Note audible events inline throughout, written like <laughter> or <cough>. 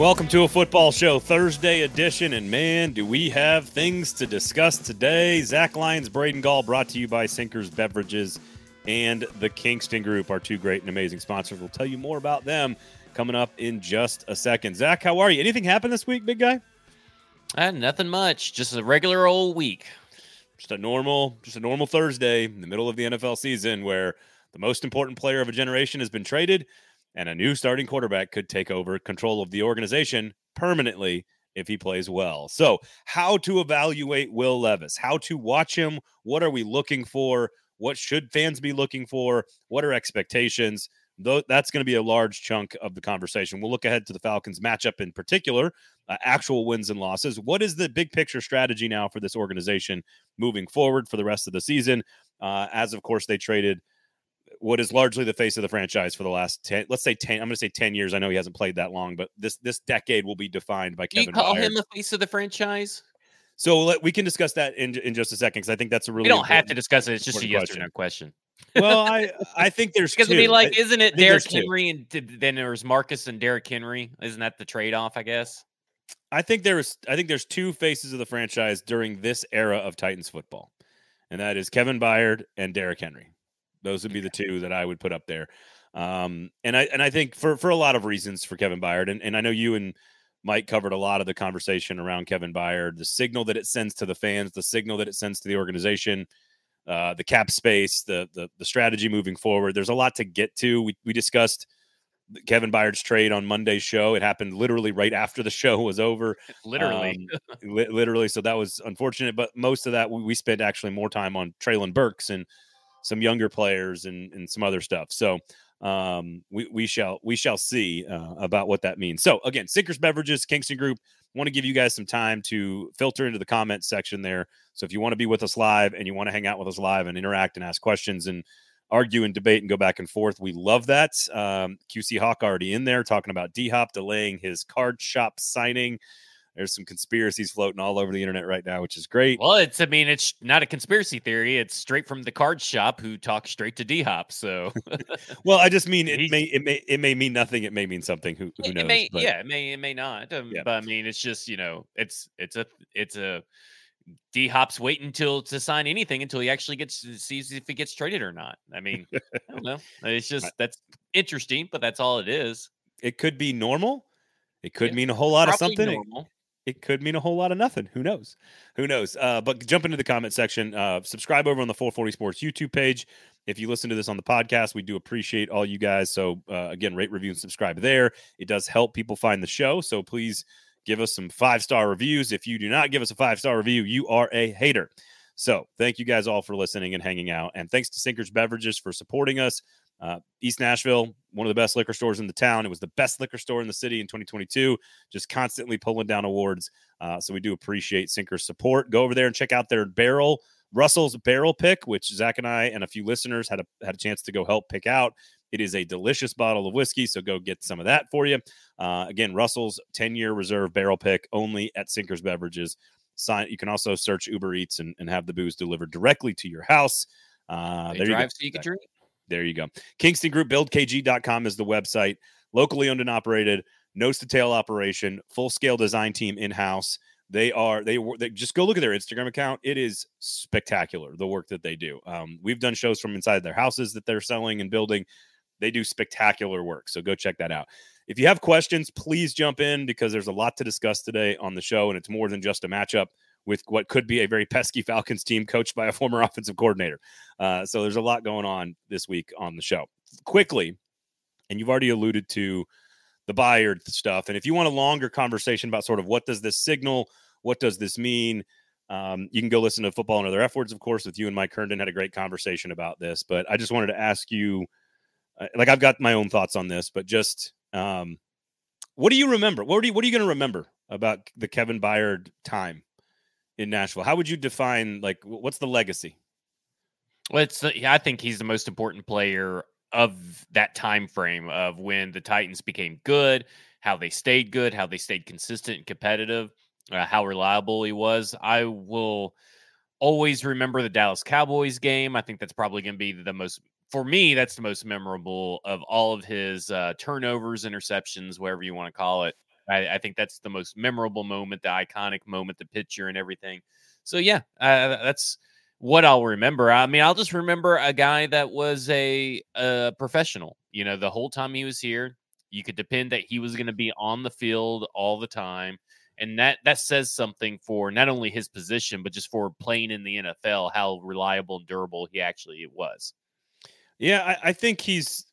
Welcome to a football show, Thursday edition, and man, do we have things to discuss today. Zach Lyons, Braden Gall, brought to you by Sinkers Beverages and the Kingston Group, our two great and amazing sponsors. We'll tell you more about them coming up in just a second. Zach, how are you? Anything happen this week, big guy? Uh, nothing much. Just a regular old week. Just a normal, just a normal Thursday in the middle of the NFL season where the most important player of a generation has been traded and a new starting quarterback could take over control of the organization permanently if he plays well. So, how to evaluate Will Levis, how to watch him, what are we looking for, what should fans be looking for, what are expectations? Though that's going to be a large chunk of the conversation. We'll look ahead to the Falcons matchup in particular, uh, actual wins and losses. What is the big picture strategy now for this organization moving forward for the rest of the season? Uh, as of course they traded what is largely the face of the franchise for the last 10 let's say 10 i'm going to say 10 years i know he hasn't played that long but this this decade will be defined by Do kevin you call Byard. him the face of the franchise? so let, we can discuss that in, in just a second because i think that's a really We don't have to discuss it. It's just a yes or no question. well i <laughs> i think there's Because two. mean, like, I- isn't it Derrick there's two. Henry and then there was Marcus and Derrick Henry? Isn't that the trade off? I guess. I think there's I think there's two faces of the franchise during this era of Titans football, and that is Kevin Byard and Derrick Henry. Those would be the two that I would put up there. Um, and I and I think for for a lot of reasons for Kevin Byard, and, and I know you and Mike covered a lot of the conversation around Kevin Byard, the signal that it sends to the fans, the signal that it sends to the organization, uh, the cap space, the, the the strategy moving forward. There's a lot to get to. We we discussed Kevin Byard's trade on Monday's show. It happened literally right after the show was over. <laughs> Literally. Um, <laughs> li- literally. So that was unfortunate. But most of that, we, we spent actually more time on Treylon Burks and some younger players and, and some other stuff. So um, we, we shall we shall see uh, about what that means. So again, Sinkers Beverages, Kingston Group. Want to give you guys some time to filter into the comments section there. So if you want to be with us live and you want to hang out with us live and interact and ask questions and argue and debate and go back and forth, we love that. Um, QC Hawk already in there talking about D Hop delaying his card shop signing. There's some conspiracies floating all over the internet right now, which is great. well, it's. I mean, it's not a conspiracy theory. It's straight from the card shop who talks straight to D Hop. So <laughs> Well, I just mean it may it may it may mean nothing. It may mean something. Who who it knows? may, but- yeah, it may, it may not. Um, Yeah. But I mean, it's just you know, it's it's a it's a D Hop's waiting until to sign anything until he actually gets sees if he gets traded or not. I mean, <laughs> I don't know. It's just that's interesting, but that's all it is. It could be normal. It could Yeah. mean a whole lot of something. Normal. It could mean a whole lot of nothing. Who knows? Who knows? Uh, but jump into the comment section. Uh, subscribe over on the 440 Sports YouTube page. If you listen to this on the podcast, we do appreciate all you guys. So uh, again, rate, review, and subscribe there. It does help people find the show. So please give us some five star reviews. If you do not give us a five star review, you are a hater. So thank you guys all for listening and hanging out. And thanks to Sinkers Beverages for supporting us. Uh, East Nashville, one of the best liquor stores in the town. It was the best liquor store in the city in 2022. Just constantly pulling down awards. Uh, so we do appreciate Sinkers support. Go over there and check out their barrel, Russell's barrel pick, which Zach and I and a few listeners had a had a chance to go help pick out. It is a delicious bottle of whiskey, so go get some of that for you. Uh, again, Russell's 10 year reserve barrel pick only at Sinkers Beverages. Sign. You can also search Uber Eats and, and have the booze delivered directly to your house. Uh, They there you go. drive so you can drink. There you go. Kingston Group BuildKG.com is the website. Locally owned and operated, nose to tail operation, full scale design team in house. They are they, they just go look at their Instagram account. It is spectacular the work that they do. Um, we've done shows from inside their houses that they're selling and building. They do spectacular work. So go check that out. If you have questions, please jump in because there's a lot to discuss today on the show, and it's more than just a matchup with what could be a very pesky Falcons team coached by a former <laughs> offensive coordinator. Uh, so there's a lot going on this week on the show. Quickly, and you've already alluded to the Byard stuff. And if you want a longer conversation about sort of what does this signal, what does this mean, um, you can go listen to Football and Other F Words, of course, with you and Mike Herndon had a great conversation about this. But I just wanted to ask you, uh, like I've got my own thoughts on this, but just um, what do you remember? What are you, what are you going to remember about the Kevin Byard time in Nashville? How would you define like what's the legacy? Well, it's the, I think he's the most important player of that time frame of when the Titans became good, how they stayed good, how they stayed consistent and competitive, uh, how reliable he was. I will always remember the Dallas Cowboys game. I think that's probably going to be the most for me. That's the most memorable of all of his uh, turnovers, interceptions, whatever you want to call it. I, I, think that's the most memorable moment, the iconic moment, the picture, and everything. So yeah, uh, that's what I'll remember. I mean, I'll just remember a guy that was a, a professional. You know, the whole time he was here, you could depend that he was going to be on the field all the time, and that that says something for not only his position but just for playing in the NFL, how reliable and durable he actually was. Yeah, I, I think he's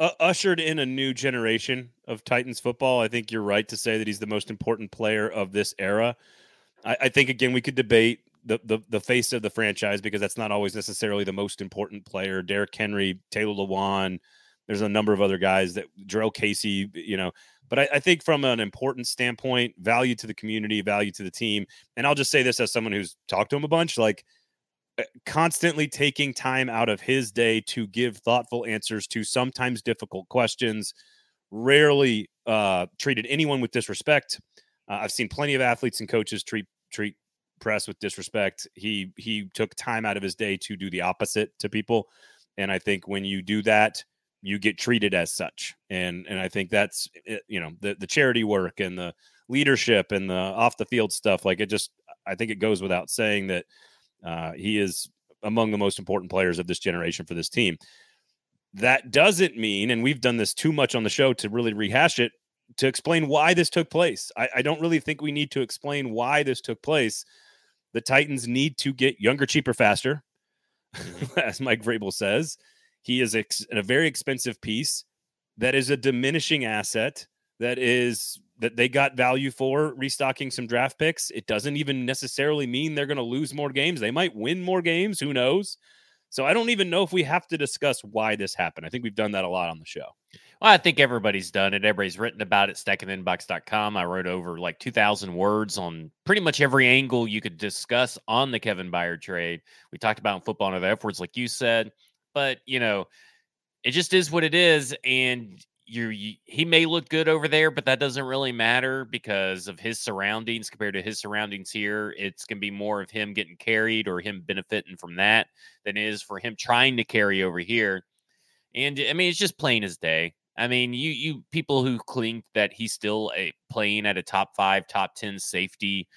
uh, ushered in a new generation of Titans football. I think you're right to say that he's the most important player of this era. I, I think again we could debate the, the the face of the franchise because that's not always necessarily the most important player. Derrick Henry, Taylor Lewan, there's a number of other guys that Jurrell Casey, you know. But I, I, think from an important standpoint, value to the community, value to the team, and I'll just say this as someone who's talked to him a bunch, like constantly taking time out of his day to give thoughtful answers to sometimes difficult questions. Rarely uh, treated anyone with disrespect. Uh, I've seen plenty of athletes and coaches treat treat press with disrespect. He he took time out of his day to do the opposite to people, and I think when you do that, you get treated as such. And and I think that's eh, you know the the charity work and the leadership and the off the field stuff. Like it just, I think it goes without saying that uh, he is among the most important players of this generation for this team. That doesn't mean, and we've done this too much on the show to really rehash it, to explain why this took place. I, I, don't really think we need to explain why this took place. The Titans need to get younger, cheaper, faster, mm-hmm. <laughs> as Mike Vrabel says. He is ex- a very expensive piece that is a diminishing asset that is that they got value for restocking some draft picks. It doesn't even necessarily mean they're going to lose more games. They might win more games. Who knows? So I don't even know if we have to discuss why this happened. I think we've done that a lot on the show. Well, I think everybody's done it. Everybody's written about it. Stackinginbox.com. I wrote over like 2,000 words on pretty much every angle you could discuss on the Kevin Byard trade. We talked about in football and other F words, like you said, but you know, it just is what it is. And you, you he may look good over there, but that doesn't really matter because of his surroundings compared to his surroundings here. It's gonna be more of him getting carried or him benefiting from that than is for him trying to carry over here. And I mean, it's just plain as day. I mean, you you people who cling that he's still a playing at a top five, top ten safety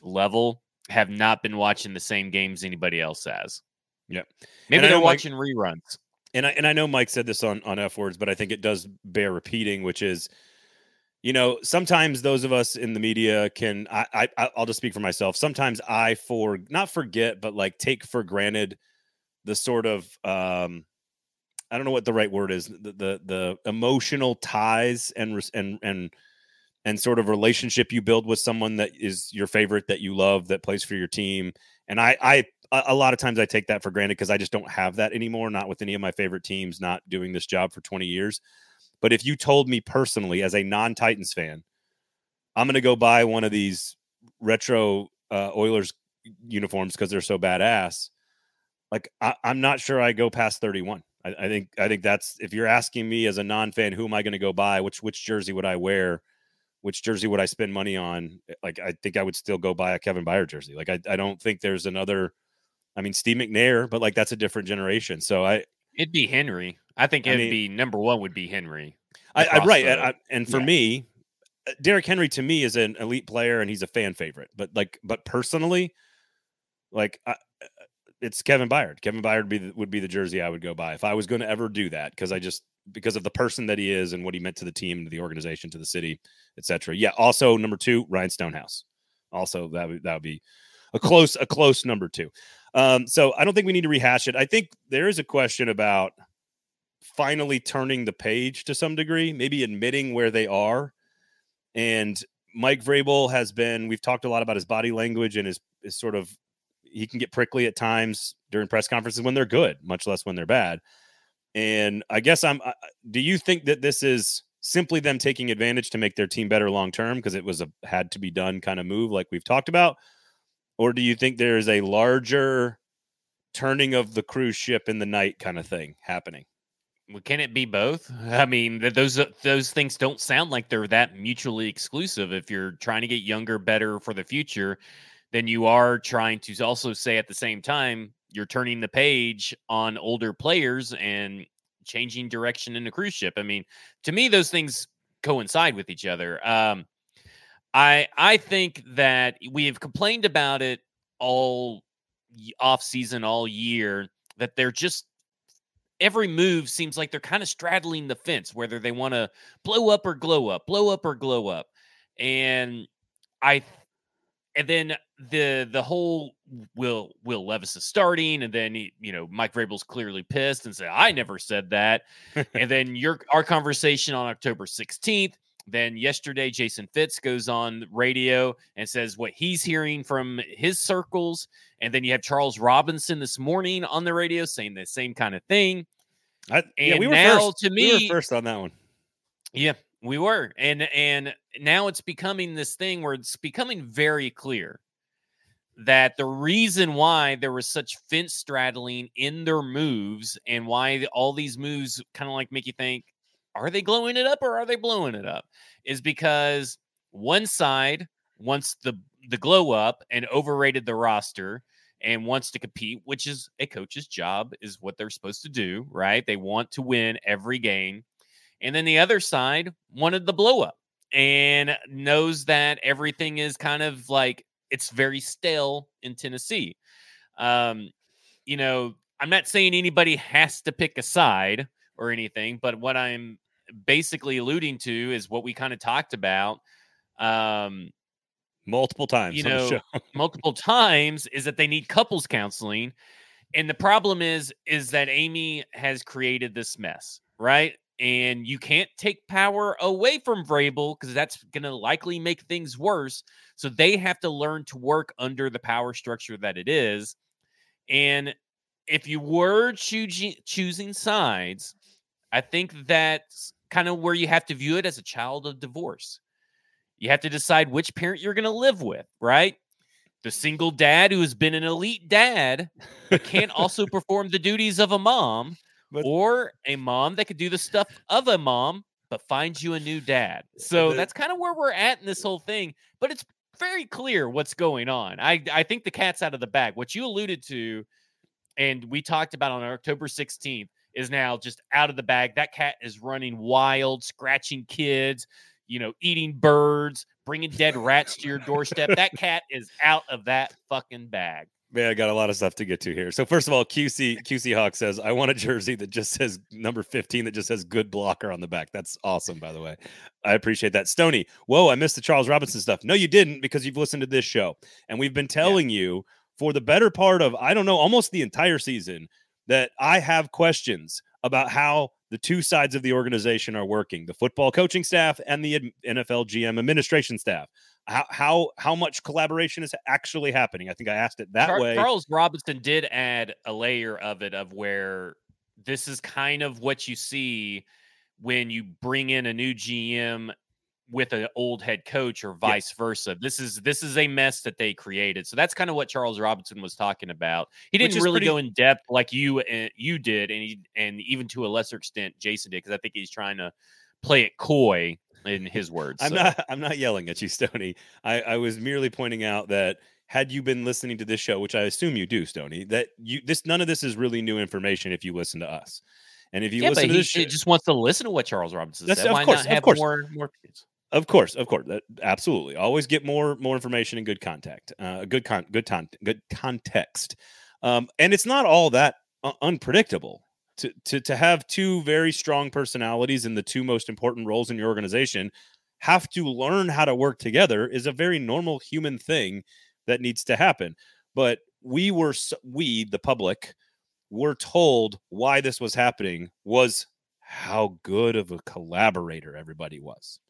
level have not been watching the same games anybody else has. Yeah, maybe they're watching Mike, reruns. And I and I know Mike said this on on F words, but I think it does bear repeating, which is, you know, sometimes those of us in the media can I, I I'll just speak for myself. Sometimes I for not forget, but like take for granted the sort of um I don't know what the right word is the the, the emotional ties and and and and sort of relationship you build with someone that is your favorite that you love that plays for your team and I I a lot of times I take that for granted because I just don't have that anymore not with any of my favorite teams not doing this job for 20 years but if you told me personally as a non-Titans fan I'm going to go buy one of these retro uh, Oilers uniforms because they're so badass like I, I'm not sure I go past 31 I, I, think I think that's if you're asking me as a non-fan, who am I going to go buy? Which which jersey would I wear? Which jersey would I spend money on? Like I think I would still go buy a Kevin Byard jersey. Like I, I don't think there's another. I mean Steve McNair, but like that's a different generation. So I it'd be Henry. I think it'd I mean, be number one would be Henry. I, I right, the, and, and, for yeah. me, uh, Derrick Henry to me is an elite player and he's a fan favorite. But like, but personally, like I, it's Kevin Byard. Kevin Byard would be the, would be the jersey I would go buy if I was going to ever do that because I just because of the person that he is and what he meant to the team, to the organization, to the city, etc. Yeah. Also, number two, Ryan Stonehouse. Also, that would that would be a close a close number two. Um, so I don't think we need to rehash it. I think there is a question about finally turning the page to some degree, maybe admitting where they are. And Mike Vrabel has been. We've talked a lot about his body language and his, his sort of he can get prickly at times during press conferences when they're good, much less when they're bad. And I guess I'm. do you think that this is simply them taking advantage to make their team better long term because it was a had to be done kind of move, like we've talked about, or do you think there is a larger turning of the cruise ship in the night kind of thing happening? Well, can it be both? I mean, those those things don't sound like they're that mutually exclusive. If you're trying to get younger, better for the future, then you are trying to also say at the same time you're turning the page on older players and changing direction in the cruise ship. I mean, to me, those things coincide with each other. Um, I I think that we have complained about it all off season, all year, that they're just every move seems like they're kind of straddling the fence, whether they want to blow up or glow up, blow up or glow up. And I and then the the whole Will Will Levis is starting, and then he, you know Mike Vrabel's clearly pissed and said, "I never said that." <laughs> and then your our conversation on October sixteenth. Then yesterday, Jason Fitz goes on radio and says what he's hearing from his circles, and then you have Charles Robinson this morning on the radio saying the same kind of thing. I, yeah, we were first. to me, we were first on that one. Yeah, we were. And and now it's becoming this thing where it's becoming very clear that the reason why there was such fence straddling in their moves and why all these moves kind of like make you think are they glowing it up or are they blowing it up? Is because one side wants the the glow up and overrated the roster and wants to compete which is a coach's job is what they're supposed to do right? They want to win every game. And then the other side wanted the blow up and knows that everything is kind of like it's very stale in Tennessee. Um, you know, I'm not saying anybody has to pick a side or anything, but what I'm basically alluding to is what we kind of talked about. Um, multiple times, you know, <laughs> multiple times is that they need couples counseling. And the problem is, is that Amy has created this mess, right? and you can't take power away from Vrabel because that's going to likely make things worse. So they have to learn to work under the power structure that it is. And if you were choosing choosing sides, I think that's kind of where you have to view it as a child of divorce. You have to decide which parent you're going to live with, right? The single dad who has been an elite dad but can't <laughs> also perform the duties of a mom but, or a mom that could do the stuff of a mom, but finds you a new dad. So that's kind of where we're at in this whole thing. But it's very clear what's going on. I, I think the cat's out of the bag. What you alluded to, and we talked about on October 16th, is now just out of the bag. That cat is running wild, scratching kids, you know, eating birds, bringing dead rats to your doorstep. That cat is out of that fucking bag. Man, I got a lot of stuff to get to here. So first of all, QC QC Hawk says, I want a jersey that just says number 15 that just says good blocker on the back. That's awesome, by the way. I appreciate that. Stony, whoa, I missed the Charles Robinson stuff. No, you didn't because you've listened to this show. And we've been telling yeah. you for the better part of, I don't know, almost the entire season that I have questions about how the two sides of the organization are working the football coaching staff and the NFL GM administration staff how how how much collaboration is actually happening. I think I asked it that way. Charles Robinson did add a layer of it of where this is kind of what you see when you bring in a new GM with an old head coach or vice versa. This is this is a mess that they created. So that's kind of what Charles Robinson was talking about. He didn't really pretty... go in depth like you uh, you did, and he and even to a lesser extent Jason did because I think he's trying to play it coy in his words. I'm so. not I'm not yelling at you, Stony. I, I was merely pointing out that had you been listening to this show, which I assume you do, Stony, that you this none of this is really new information if you listen to us. And if you yeah, listen but to he, show, just wants to listen to what Charles Robinson said. Why course, not have course. more more Of course, of course, that, absolutely. Always get more more information and good contact, uh, good con, good con, good context. Um, and it's not all that uh, unpredictable to, to to have two very strong personalities in the two most important roles in your organization have to learn how to work together is a very normal human thing that needs to happen but we were we the public were told why this was happening was how good of a collaborator everybody was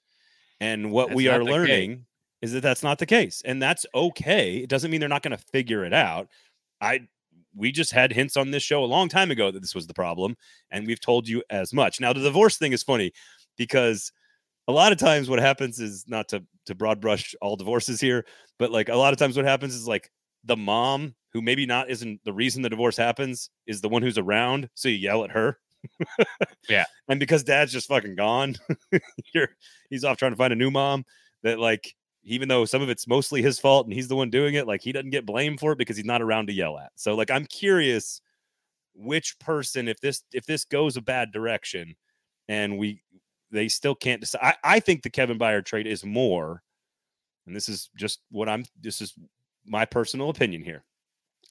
and what that's we are learning case. is that that's not the case and that's okay it doesn't mean they're not going to figure it out i we just had hints on this show a long time ago that this was the problem, and we've told you as much. Now, the divorce thing is funny because a lot of times what happens is not to to broad brush all divorces here, but like a lot of times what happens is like the mom who maybe not isn't the reason the divorce happens is the one who's around, so you yell at her. Yeah, <laughs> and because dad's just fucking gone, <laughs> you're he's off trying to find a new mom. That like even though some of it's mostly his fault and he's the one doing it, like he doesn't get blamed for it because he's not around to yell at. So like I'm curious which person if this if this goes a bad direction and we they still can't decide. I, I think the Kevin Byard trade is more, and this is just what I'm. This is my personal opinion here.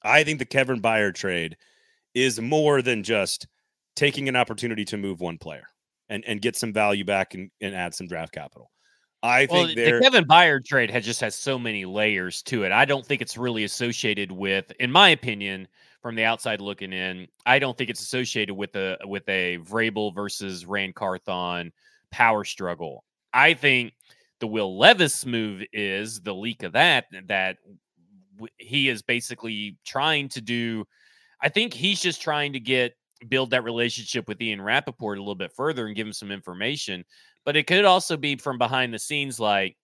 I think the Kevin Byard trade is more than just taking an opportunity to move one player and, and get some value back and, and add some draft capital. I well, think the Kevin Byard trade has just has so many layers to it. I don't think it's really associated with, in my opinion, from the outside looking in, I don't think it's associated with a with a Vrabel versus Ran Carthon power struggle. I think the Will Levis move is the leak of that that he is basically trying to do. I think he's just trying to get build that relationship with Ian Rapoport a little bit further and give him some information. But it could also be from behind the scenes, like,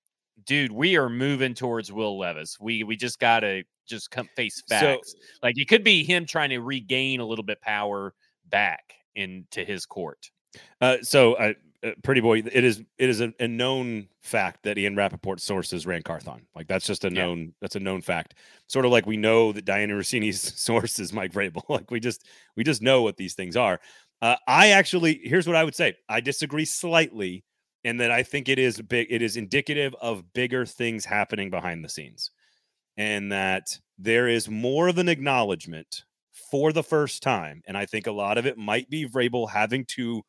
dude, we are moving towards Will Levis. We we just gotta just come face facts. So, like it could be him trying to regain a little bit power back into his court. Uh, so uh, uh, pretty boy, it is it is a, a, known fact that Ian Rapoport sources Ran Carthon. Like that's just a known yeah. that's a known fact. Sort of like we know that Dianna Russini's <laughs> source is Mike Vrabel. <laughs> like we just we just know what these things are. Uh, I actually here's what I would say. I disagree slightly in that I think it is big. It is indicative of bigger things happening behind the scenes, and that there is more of an acknowledgement for the first time. And I think a lot of it might be Vrabel having to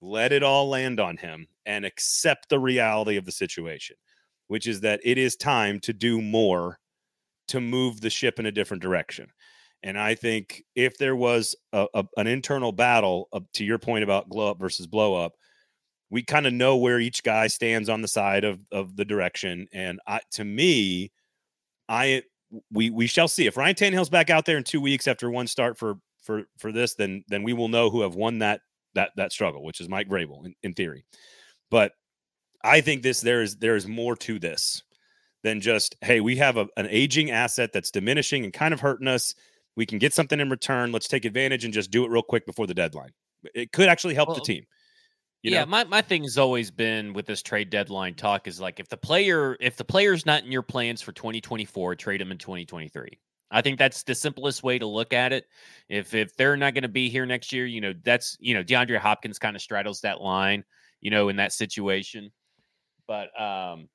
let it all land on him and accept the reality of the situation, which is that it is time to do more to move the ship in a different direction. And I think if there was a, a, an internal battle, uh, to your point about glow up versus blow up, we kind of know where each guy stands on the side of, of the direction. And I, to me, I we we shall see if Ryan Tannehill's back out there in two weeks after one start for for for this, then then we will know who have won that that that struggle, which is Mike Vrabel in, in theory. But I think this there is there is more to this than just hey, we have a, an aging asset that's diminishing and kind of hurting us. We can get something in return. Let's take advantage and just do it real quick before the deadline. It could actually help well, the team. yeah, know? my, my thing has always been with this trade deadline talk is like if the player if the player's not in your plans for 2024, trade him in 2023. I think that's the simplest way to look at it. If if they're not going to be here next year, you know, that's you know, DeAndre Hopkins kind of straddles that line, you know, in that situation. But um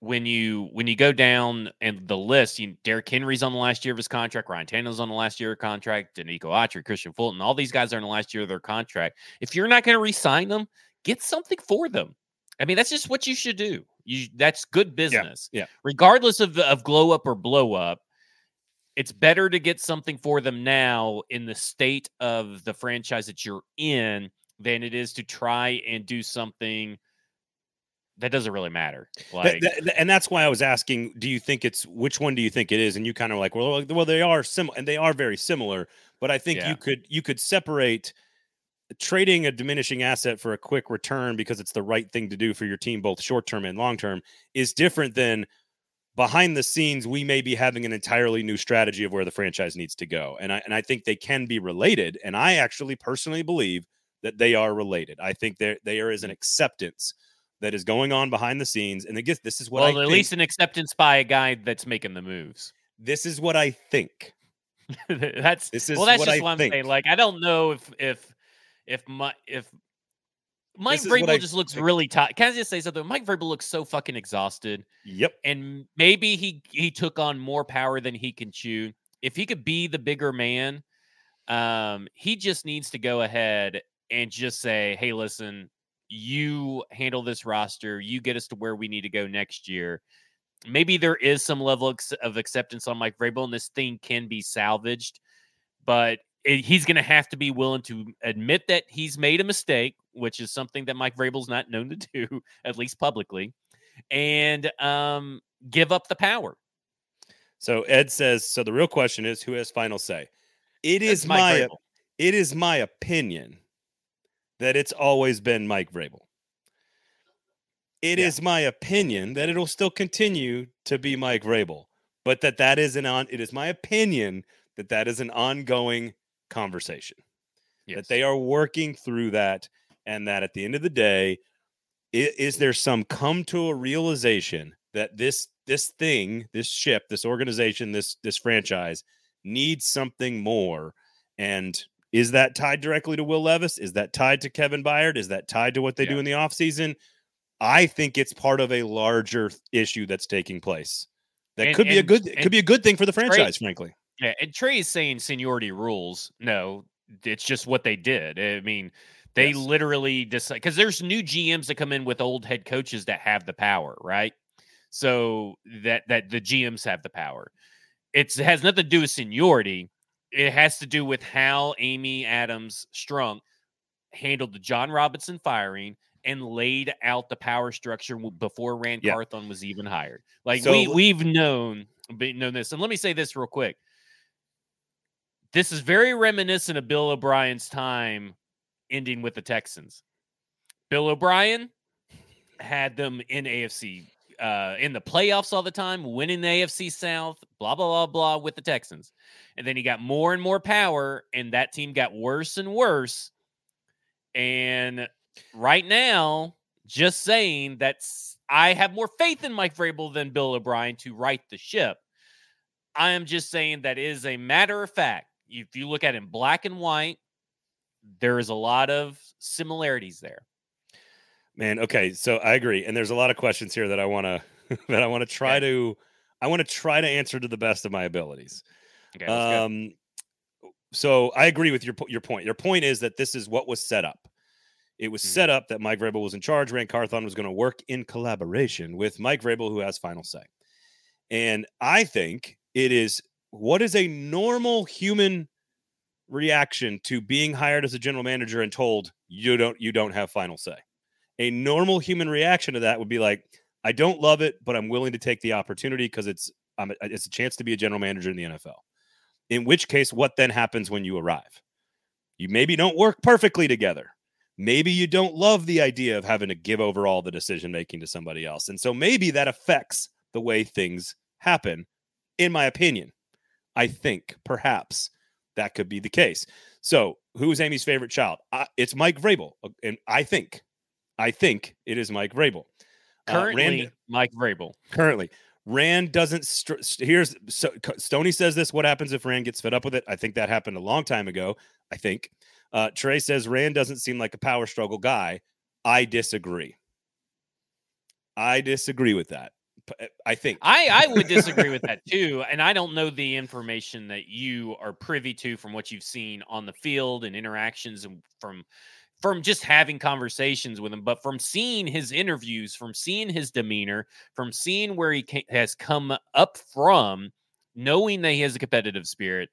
when you when you go down and the list, you Derrick Henry's on the last year of his contract, Ryan Tannehill's on the last year of contract, Denico Autry, Kristian Fulton, all these guys are in the last year of their contract. If you're not going to re-sign them, get something for them. I mean, that's just what you should do. You that's good business. Yeah. yeah. Regardless of of glow up or blow up, it's better to get something for them now in the state of the franchise that you're in than it is to try and do something that doesn't really matter. Like, and that's why I was asking, do you think it's which one do you think it is? And you kind of like, well, well, they are similar, and they are very similar. But I think yeah. you could you could separate trading a diminishing asset for a quick return because it's the right thing to do for your team, both short term and long term, is different than behind the scenes, we may be having an entirely new strategy of where the franchise needs to go. And I and I think they can be related. And I actually personally believe that they are related. I think there there is an acceptance that is going on behind the scenes. And again, this is what well, I at think, least an acceptance by a guy that's making the moves. This is what I think. <laughs> that's this is well, that's just I what I'm saying. Like, I don't know if if if my if Mike Vrabel just looks think. really tired. Can I just say something? Mike Vrabel looks so fucking exhausted. Yep. And maybe he he took on more power than he can chew. If he could be the bigger man, um, he just needs to go ahead and just say, "Hey, listen, you handle this roster. You get us to where we need to go next year." Maybe there is some level of acceptance on Mike Vrabel, and this thing can be salvaged. But he's going to have to be willing to admit that he's made a mistake, which is something that Mike Vrabel's not known to <laughs> do, at least publicly, and um, give up the power. So Ed says, so the real question is, who has final say? It That's is my Vrabel. it is my opinion that it's always been Mike Vrabel. It yeah. is my opinion that it'll still continue to be Mike Vrabel, but that that is an on. It is my opinion that that is an ongoing conversation. Yes. That they are working through that, and that at the end of the day, is, is there some come to a realization that this this thing, this ship, this organization, this this franchise needs something more, and Is that tied directly to Will Levis? Is that tied to Kevin Byard? Is that tied to what they yeah. do in the offseason? I think it's part of a larger issue that's taking place. That and, could be and, a good it could be a good thing for the franchise, Trey, frankly. Yeah, and Trey is saying seniority rules. No, it's just what they did. I mean, they yes. literally decide because there's new GMs that come in with old head coaches that have the power, right? So that that the GMs have the power. It's, it has nothing to do with seniority. It has to do with how Amy Adams Strunk handled the Jon Robinson firing and laid out the power structure before Ran yeah. Carthon was even hired. Like so, we we've known known this. And let me say this real quick. This is very reminiscent of Bill O'Brien's time ending with the Texans. Bill O'Brien had them in AFC uh, in the playoffs all the time, winning the AFC South, blah blah blah blah with the Texans, and then he got more and more power, and that team got worse and worse. And right now, just saying that's I have more faith in Mike Vrabel than Bill O'Brien to right the ship. I am just saying that is a matter of fact. If you look at it in black and white, there is a lot of similarities there. Man, okay, so I agree, and there's a lot of questions here that I want to <laughs> that I want to try okay. to I want to try to answer to the best of my abilities. Okay, um, so I agree with your your point. Your point is that this is what was set up. It was mm-hmm. set up that Mike Vrabel was in charge. Ran Carthon was going to work in collaboration with Mike Vrabel, who has final say. And I think it is what is a normal human reaction to being hired as a general manager and told you don't you don't have final say a normal human reaction to that would be like, I don't love it, but I'm willing to take the opportunity because it's it's a chance to be a general manager in the NFL. In which case, what then happens when you arrive? You maybe don't work perfectly together. Maybe you don't love the idea of having to give over all the decision making to somebody else. And so maybe that affects the way things happen, in my opinion. I think perhaps that could be the case. So, who's Amy's favorite child? Uh, it's Mike Vrabel. Uh, and I think I think it is Mike Vrabel. Currently, uh, Ran, Mike Vrabel. Currently, Ran doesn't. St- here's so, Stony says this. What happens if Ran gets fed up with it? I think that happened a long time ago. I think uh, Trey says Ran doesn't seem like a power struggle guy. I disagree. I disagree with that. Eh, I think I I would <laughs> disagree with that too, and I don't know the information that you are privy to from what you've seen on the field and interactions and from from just having conversations with him, but from seeing his interviews, from seeing his demeanor, from seeing where he has come up from, knowing that he has a competitive spirit.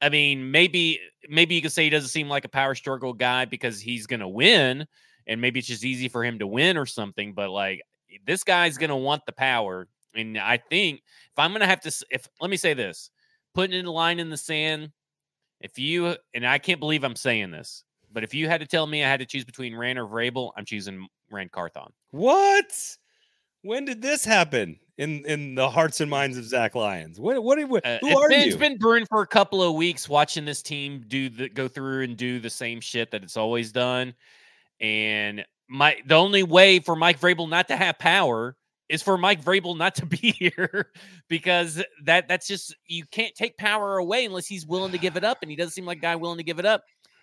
I mean, maybe maybe you could say he doesn't seem like a power struggle guy because he's going to win, and maybe it's just easy for him to win or something. But like this guy's going to want the power, and I think if I'm going to have to, if let me say this, putting in a line in the sand, if you and I can't believe I'm saying this, but if you had to tell me I had to choose between Ran or Vrabel, I'm choosing Ran Carthon. What? When did this happen in in the hearts and minds of Zach Lyons? What what, what uh, are been, you? It's been brewing for a couple of weeks watching this team do the go through and do the same shit that it's always done. And my the only way for Mike Vrabel not to have power is for Mike Vrabel not to <laughs> be here because that that's just you can't take power away unless he's willing to give it up, and he doesn't seem like a guy willing to give it up.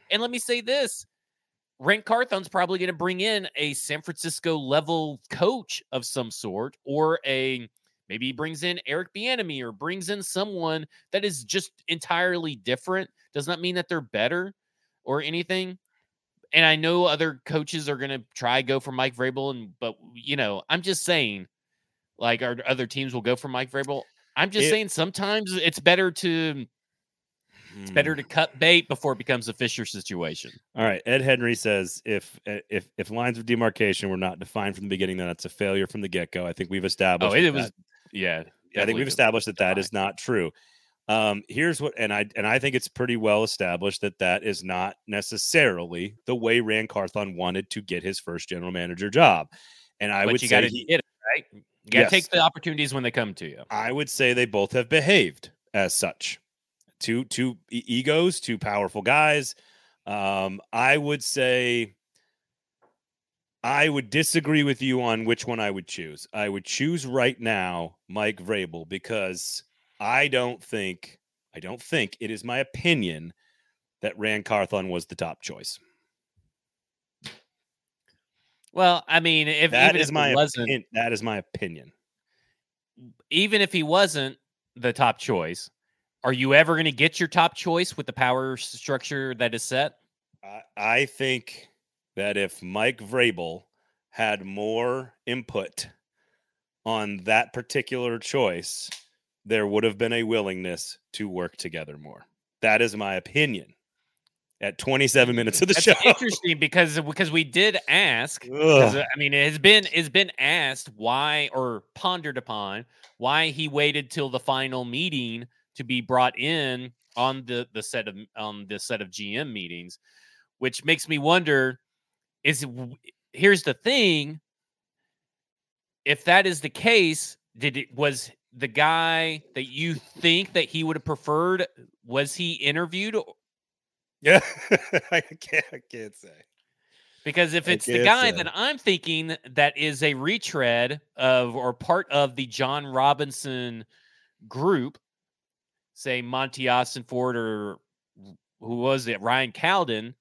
And let me say this Ran Carthon's probably going to bring in a San Francisco level coach of some sort, or a maybe he brings in Eric Bieniemy or brings in someone that is just entirely different. Does not mean that they're better or anything. And I know other coaches are going to try go for Mike Vrabel, and but you know, I'm just saying, like, our other teams will go for Mike Vrabel. I'm just it, saying sometimes it's better to it's better to cut bait before it becomes a Fisher situation. All right. Ed Henry says if eh, if if lines of demarcation were not defined from the beginning, then it's a failure from the get go. I think we've established. Oh, it, was. Yeah, I think we've established that that is not true. Um, here's what, and I and I think it's pretty well established that that is not necessarily the way Ran Carthon wanted to get his first general manager job. And I but would you say, get it, right? You got to yes. take the opportunities when they come to you. I would say they both have behaved as such two two egos, two powerful guys. Um, I would say I would disagree with you on which one I would choose. I would choose right now Mike Vrabel because I don't think I don't think it is my opinion that Ran Carthon was the top choice. Well, I mean, if That even is if my wasn't, that is my opinion. even if he wasn't the top choice, are you ever going to get your top choice with the power structure that is set? I, I think that if Mike Vrabel had more input on that particular choice, there would have been a willingness to work together more. That is my opinion. At 27 minutes of the That's show. interesting because because we did ask. Uh, I mean, it has been it's been asked why or pondered upon why he waited till the final meeting to be brought in on the the set of on the set of GM meetings, which makes me wonder: is here's the thing. If that is the case, did it was the guy that you think that he would have preferred? Was he interviewed Yeah, <laughs> I can't. I can't say. Because if it's the guy say. that I'm thinking that is a retread of or part of the Jon Robinson group, say Monti Ossenfort or who was it, Ryan Cowden,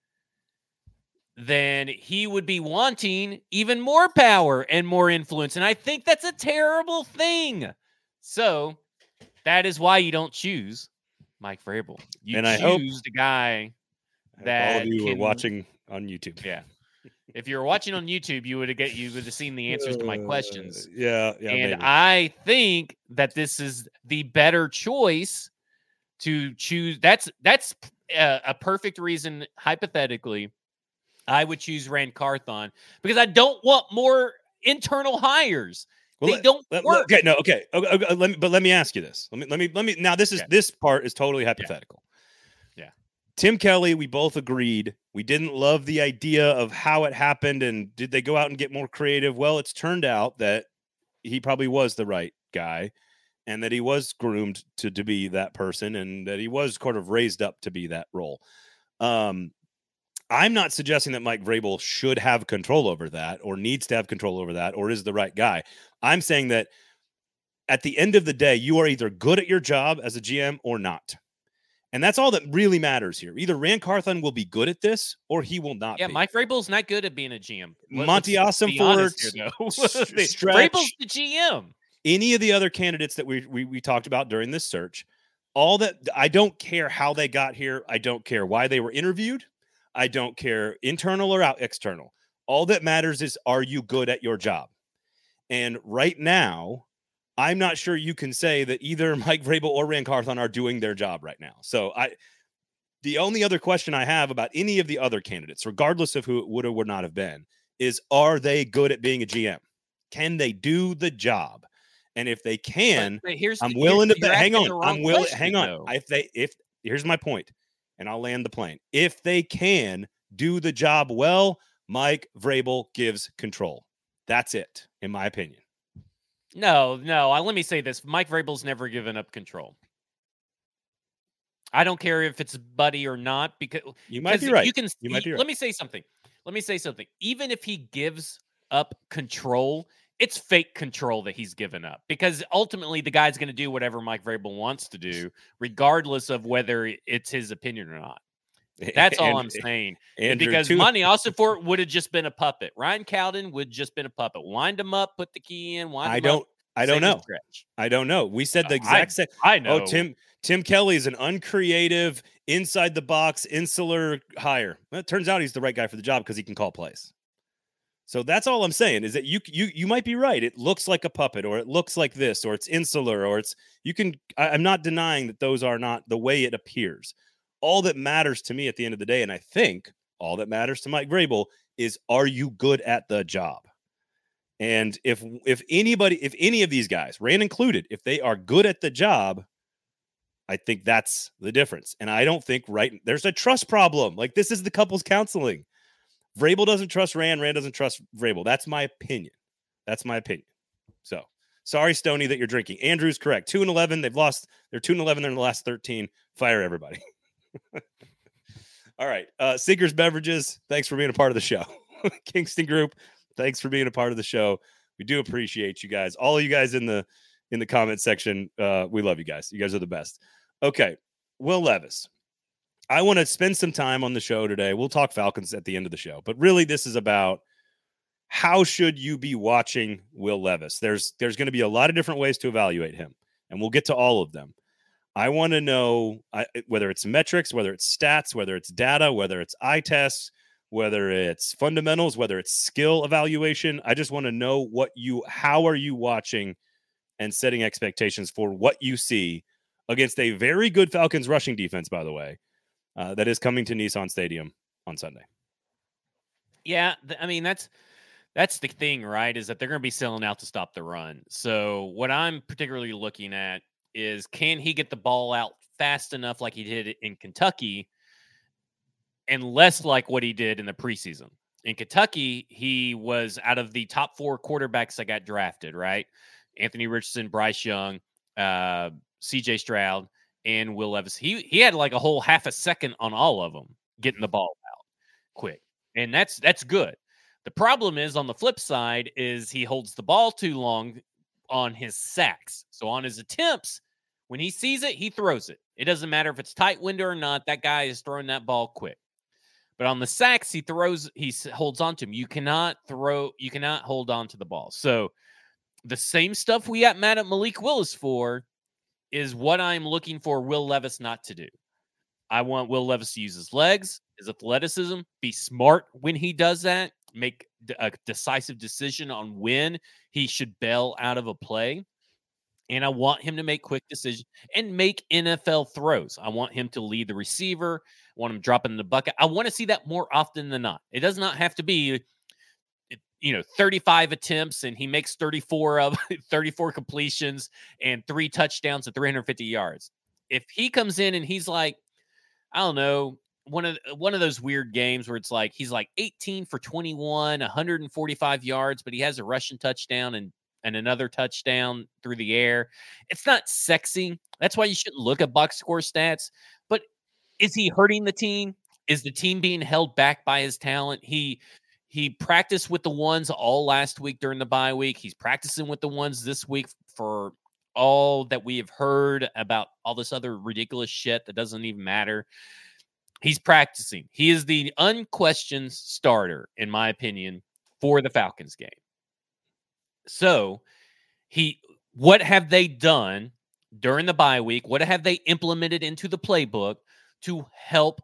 then he would be wanting even more power and more influence. And I think that's a terrible thing. So that is why you don't choose Mike Vrabel. You And I choose hope- the guy hope all That of you can- were watching on YouTube. yeah. If you were watching on YouTube, you would have get you would have seen the answers to my Uh, questions. Yeah, yeah. and maybe. I think that this is the better choice to choose. That's that's a, a perfect reason. Hypothetically, I would choose Ran Carthon because I don't want more internal hires. Well, they don't let- work. okay, no, okay, okay, okay, let me, but let me ask you this. Let me, let me, let me. Now, this is this part is totally hypothetical. Yeah. Tim Kelly, we both agreed we didn't love the idea of how it happened, and did they go out and get more creative? Well, it's turned out that he probably was the right guy, and that he was groomed to to be that person, and that he was kind of raised up to be that role. Um, I'm not suggesting that Mike Vrabel should have control over that or needs to have control over that or is the right guy. I'm saying that at the end of the day, you are either good at your job as a GM or not. And that's all that really matters here. Either Ran Carthon will be good at this or he will not. Yeah, be. Mike Vrabel's not good at being a GM. Let- Monty let's Austin be honest Ford, here, though. s- <laughs> The- stretch. Vrabel's the GM. any of the other candidates that we, we we talked about during this search, all that I don't care how they got here. I don't care why they were interviewed. I don't care internal or out external. All that matters is are you good at your job? And right now, I'm not sure you can say that either <laughs> Mike Vrabel or Ran Carthon are doing their job right now. So I the only other question I have about any of the other candidates, regardless of who it would or would not have been, is are they good at being a GM? Can they do the job? And if they can, but here's I'm willing to bet. Hang on, I'm willing. Hang on. though. If they, if here's my point, and I'll land the plane. If they can do the job well, Mike Vrabel gives control. That's it, in my opinion. No, no. I, let me say this: Mike Vrabel's never given up control. I don't care if it's Buddy or not, because You might be right. You can. You might be right. Let me say something. Let me say something. Even if he gives up control, it's fake control that he's given up because ultimately the guy's going to do whatever Mike Vrabel wants to do, regardless of whether it's his opinion or not. That's all I'm saying. Andrew, because too- Monti Ossenfort would have just been a puppet. Ryan Cowden would just been a puppet. Wind him up, put the key in. Wind I him don't. Up, I don't know. I don't know. We said the uh, I- exact same. I oh, know. Oh, Tim Tim Kelly is an uncreative, inside the box, insular hire. Well, it turns out he's the right guy for the job because he can call plays. So that's all I'm saying is that you you you might be right. It looks like a puppet, or it looks like this, or it's insular, or it's you can. I, I'm not denying that those are not the way it appears. All that matters to me at the end of the day, and I think all that matters to Mike Vrabel is are you good at the job? And if if anybody, if any of these guys, Ran included, if they are good at the job, I think that's the difference. And I don't think right there's a trust problem. Like this is the couples counseling. Vrabel doesn't trust Ran. Ran doesn't trust Vrabel. That's my opinion. That's my opinion. So sorry, Stony, that you're drinking. Andrew's correct. Two and eleven. They've lost. They're two and eleven They're in the last thirteen. Fire everybody. <laughs> All right. Uh Sinkers Beverages, thanks for being a part of the show. <laughs> Kingston Group, thanks for being a part of the show. We do appreciate you guys. All of you guys in the in the comment section. Uh, we love you guys. You guys are the best. Okay. Will Levis. I want to spend some time on the show today. We'll talk Falcons at the end of the show, but really, this is about how should you be watching Will Levis? There's there's going to be a lot of different ways to evaluate him, and we'll get to all of them. I want to know I, whether it's metrics, whether it's stats, whether it's data, whether it's eye tests, whether it's fundamentals, whether it's skill evaluation. I just want to know what you, how are you watching and setting expectations for what you see against a very good Falcons rushing defense, by the way, uh, that is coming to Nissan Stadium on Sunday. Yeah, th- I mean that's that's the thing, right? Is that they're going to be selling out to stop the run. So what I'm particularly looking at is can he get the ball out fast enough like he did in Kentucky and less like what he did in the preseason. In Kentucky, he was out of the top four quarterbacks that got drafted, right? Anthony Richardson, Bryce Young, uh, CJ Stroud, and Will Levis. He he had like a whole half a second on all of them getting the mm-hmm. ball out quick. And that's that's good. The problem is on the flip side is he holds the ball too long on his sacks. So on his attempts, when he sees it, he throws it. It doesn't matter if it's tight window or not. That guy is throwing that ball quick. But on the sacks, he throws, he holds on to him. You cannot throw, you cannot hold on to the ball. So the same stuff we got mad at uh, Malik Willis for is what I'm looking for Will Levis not to do. I want Will Levis to use his legs, his athleticism, be smart when he does that, make a decisive decision on when he should bail out of a play. And I want him to make quick decisions and make NFL throws. I want him to lead the receiver, I want him dropping the bucket. I want to see that more often than not. It does not have to be you know 35 attempts and he makes 34 of <laughs> 34 completions and three touchdowns at 350 yards. If he comes in and he's like i don't know one of one of those weird games where it's like he's like 18 for 21 145 yards but he has a rushing touchdown and and another touchdown through the air. It's not sexy. That's why you shouldn't look at box score stats but is he hurting the team? Is the team being held back by his talent? He he practiced with the ones all last week during the bye week. He's practicing with the ones this week for all that we have heard about all this other ridiculous shit that doesn't even matter. He's practicing. He is the unquestioned starter, in my opinion, for the Falcons game. So, he what have they done during the bye week? What have they implemented into the playbook to help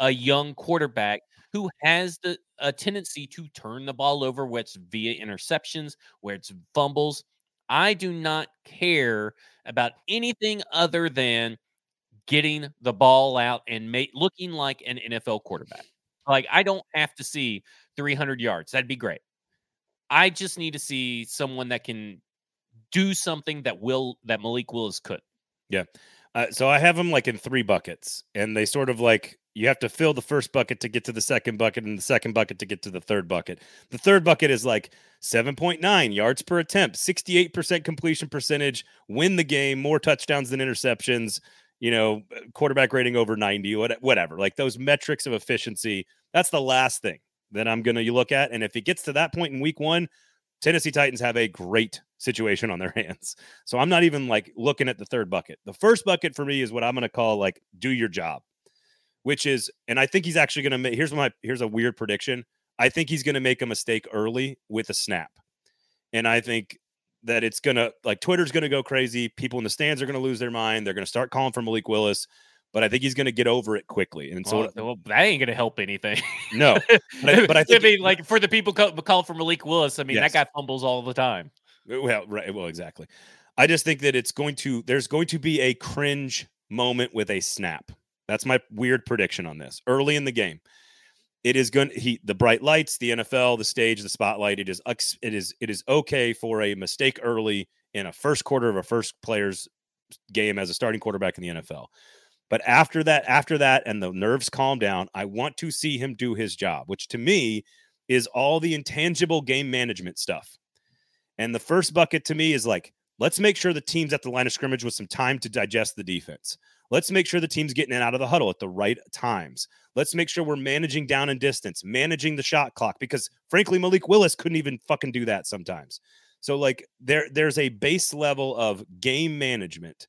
a young quarterback who has the a tendency to turn the ball over, where it's via interceptions, where it's fumbles. I do not care about anything other than getting the ball out and make, looking like an NFL quarterback. Like I don't have to see 300 yards. That'd be great. I just need to see someone that can do something that will that Malik Willis could. Yeah. Uh, so I have them like in three buckets, and they sort of like you have to fill the first bucket to get to the second bucket and the second bucket to get to the third bucket. The third bucket is like 7.9 yards per attempt, 68% completion percentage, win the game, more touchdowns than interceptions, you know, quarterback rating over 90, whatever. Like those metrics of efficiency, that's the last thing that I'm going to look at. And if it gets to that point in week one, Tennessee Titans have a great situation on their <laughs> hands. So I'm not even like looking at the third bucket. The first bucket for me is what I'm going to call like do your job which is, and I think he's actually going to make. Here's my here's a weird prediction. I think he's going to make a mistake early with a snap, and I think that it's gonna like Twitter's gonna go crazy. People in the stands are gonna lose their mind. They're gonna start calling for Malik Willis, but I think he's gonna get over it quickly. And so, well, well that ain't gonna help anything. No, <laughs> but I, but I think I mean, like for the people call, call for Malik Willis, I mean yes. that guy fumbles all the time. Uh, well, right. Well, exactly. I just think that it's going to. There's going to be a cringe moment with a snap. That's my weird prediction on this. Early in the game, it is going he the bright lights, the NFL, the stage, the spotlight. It is it is it is okay for a mistake early in a first quarter of a first player's game as a starting quarterback in the NFL. But after that, after that, and the nerves calm down, I want to see him do his job, which to me is all the intangible game management stuff. And the first bucket to me is like, let's make sure the team's at the line of scrimmage with some time to digest the defense. Let's make sure the team's getting in out of the huddle at the right times. Let's make sure we're managing down and distance, managing the shot clock, because frankly, Malik Willis couldn't even fucking do that sometimes. So, like, there, there's a base level of game management,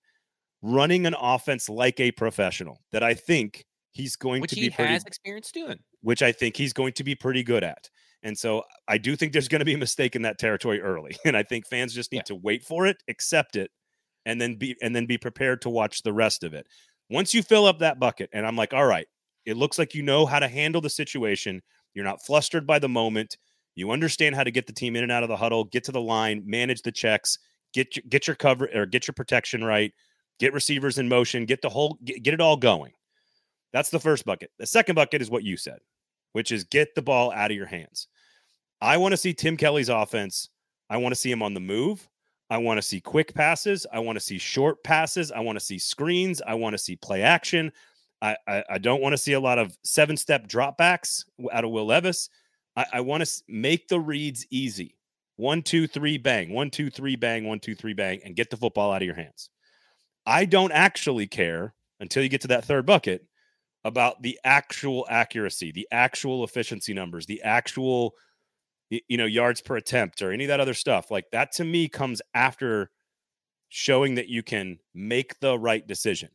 running an offense like a professional that I think he's going which to he be pretty has experience doing. which I think he's going to be pretty good at. And so I do think there's going to be a mistake in that territory early. <laughs> And I think fans just need Yeah. to wait for it, accept it, and then be and then be prepared to watch the rest of it. Once you fill up that bucket, and I'm like, all right, it looks like you know how to handle the situation. You're not flustered by the moment. You understand how to get the team in and out of the huddle, get to the line, manage the checks, get your, get your cover or get your protection right, get receivers in motion, get the whole get, get it all going. That's the first bucket. The second bucket is what you said, which is get the ball out of your hands. I want to see Tim Kelly's offense. I want to see him on the move. I want to see quick passes. I want to see short passes. I want to see screens. I want to see play action. I, I, I don't want to see a lot of seven step dropbacks out of Will Levis. I, I want to make the reads easy. One, two, three, bang. One, two, three, bang. One, two, three, bang, and get the football out of your hands. I don't actually care until you get to that third bucket about the actual accuracy, the actual efficiency numbers, the actual you know yards per attempt or any of that other stuff. Like that to me comes after showing that you can make the right decision.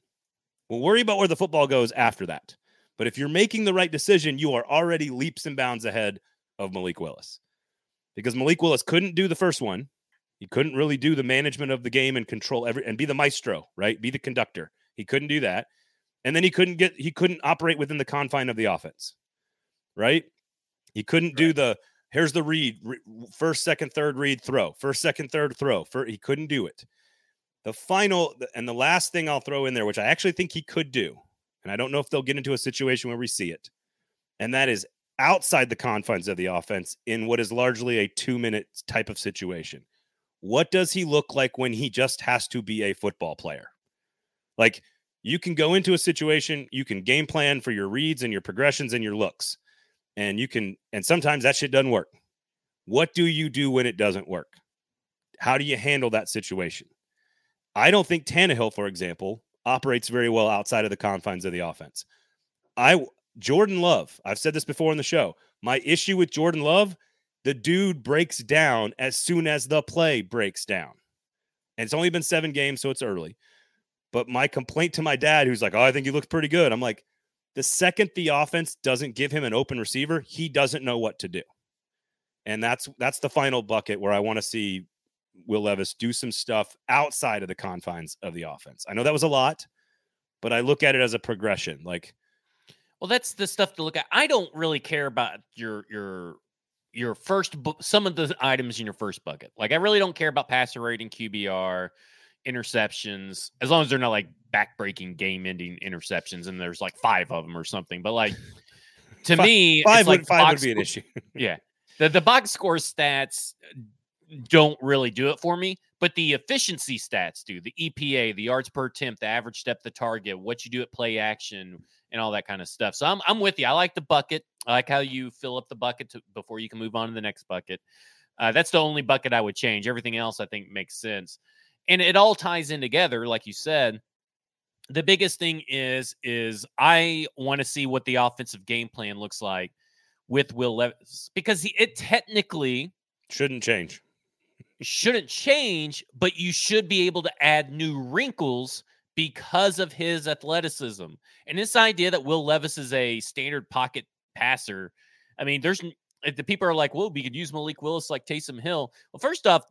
We'll worry about where the football goes after that. But if you're making the right decision, you are already leaps and bounds ahead of Malik Willis. Because Malik Willis couldn't do the first one. He couldn't really do the management of the game and control every and be the maestro, right? Be the conductor. He couldn't do that. And then he couldn't get he couldn't operate within the confine of the offense. Right? He couldn't do the here's the read, re- first, second, third read, throw, first, second, third throw. For he couldn't do it. The final and the last thing I'll throw in there, which I actually think he could do, and I don't know if they'll get into a situation where we see it, and that is outside the confines of the offense in what is largely a two minute type of situation. What does he look like when he just has to be a football player? Like you can go into a situation, you can game plan for your reads and your progressions and your looks, and you can, and sometimes that shit doesn't work. What do you do when it doesn't work? How do you handle that situation? I don't think Tannehill, for example, operates very well outside of the confines of the offense. I Jordan Love, I've said this before in the show. My issue with Jordan Love, the dude breaks down as soon as the play breaks down. And it's only been seven games, so it's early. But my complaint to my dad, who's like, Oh, I think he looks pretty good. I'm like, the second the offense doesn't give him an open receiver, he doesn't know what to do. And that's that's the final bucket where I want to see Will Levis do some stuff outside of the confines of the offense. I know that was a lot, but I look at it as a progression. Like, Well, that's the stuff to look at. I don't really care about your your your first bu- some of the items in your first bucket. Like I really don't care about passer rating, QBR, interceptions, as long as they're not like backbreaking game-ending interceptions and there's like five of them or something. But like to Fi- me, five it's like would five would be an issue. <laughs> Yeah. The the box score stats don't really do it for me, but the efficiency stats do. The EPA, the yards per attempt, the average depth of target, what you do at play action, and all that kind of stuff. So I'm I'm with you. I like the bucket. I like how you fill up the bucket to, before you can move on to the next bucket. Uh, that's the only bucket I would change. Everything else I think makes sense, and it all ties in together, like you said. The biggest thing is is I want to see what the offensive game plan looks like with Will Levis because he, it technically Shouldn't change. shouldn't change, but you should be able to add new wrinkles because of his athleticism. And this idea that Will Levis is a standard pocket passer, I mean, there's if eh, the people are like, well, we could use Malik Willis like Taysom Hill. Well, first off,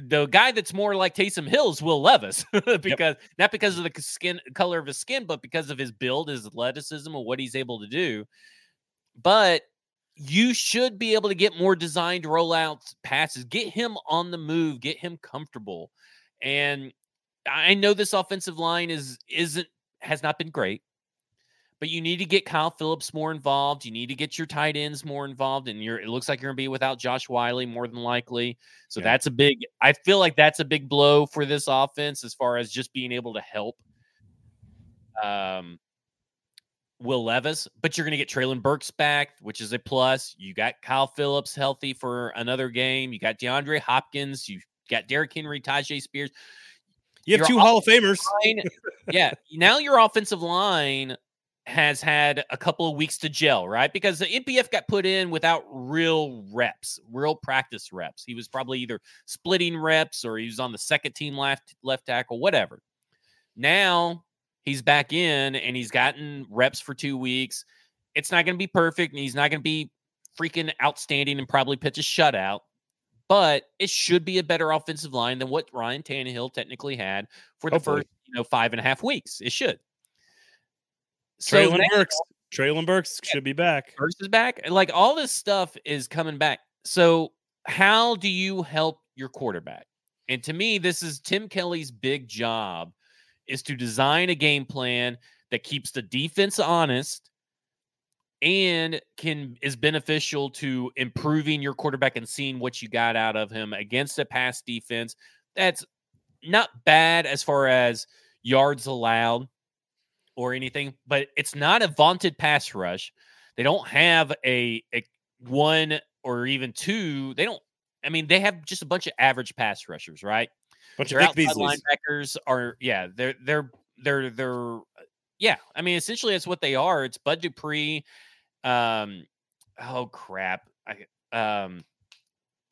the guy that's more like Taysom Hill is Will Levis <laughs> because not because of the skin color of his skin, but because of his build, his athleticism, and what he's able to do. But you should be able to get more designed rollouts, passes, get him on the move, get him comfortable. And I know this offensive line is isn't has not been great, but you need to get Kyle Phillips more involved. You need to get your tight ends more involved, and you're it looks like you're gonna be without Josh Whyle more than likely. So Yeah. that's a big. I feel like that's a big blow for this offense as far as just being able to help. Um, Will Levis, but you're going to get Treylon Burks back, which is a plus. You got Kyle Phillips healthy for another game. You got DeAndre Hopkins. You got Derrick Henry, Tyjae Spears. You have two Hall of Famers. Line, yeah. Now your offensive line has had a couple of weeks to gel, right? Because the NPF got put in without real reps, real practice reps. He was probably either splitting reps or he was on the second team left left tackle, whatever. Now He's back in and he's gotten reps for two weeks. It's not going to be perfect and he's not going to be freaking outstanding and probably pitch a shutout, but it should be a better offensive line than what Ryan Tannehill technically had for the Hopefully. first, you know, five and a half weeks. It should. Treylon Burks. Treylon Burks should be back. Burks is back. Like all this stuff is coming back. So, how do you help your quarterback? And to me, this is Tim Kelly's big job is to design a game plan that keeps the defense honest and can is beneficial to improving your quarterback and seeing what you got out of him against a pass defense that's not bad as far as yards allowed or anything, but it's not a vaunted pass rush. They don't have a, a one or even two. They don't. I mean, they have just a bunch of average pass rushers, right? Bunch Their of Vic outside linebackers are yeah. They're they're they're they're yeah. I mean, essentially, that's what they are. It's Bud Dupree. Um, oh crap. I um.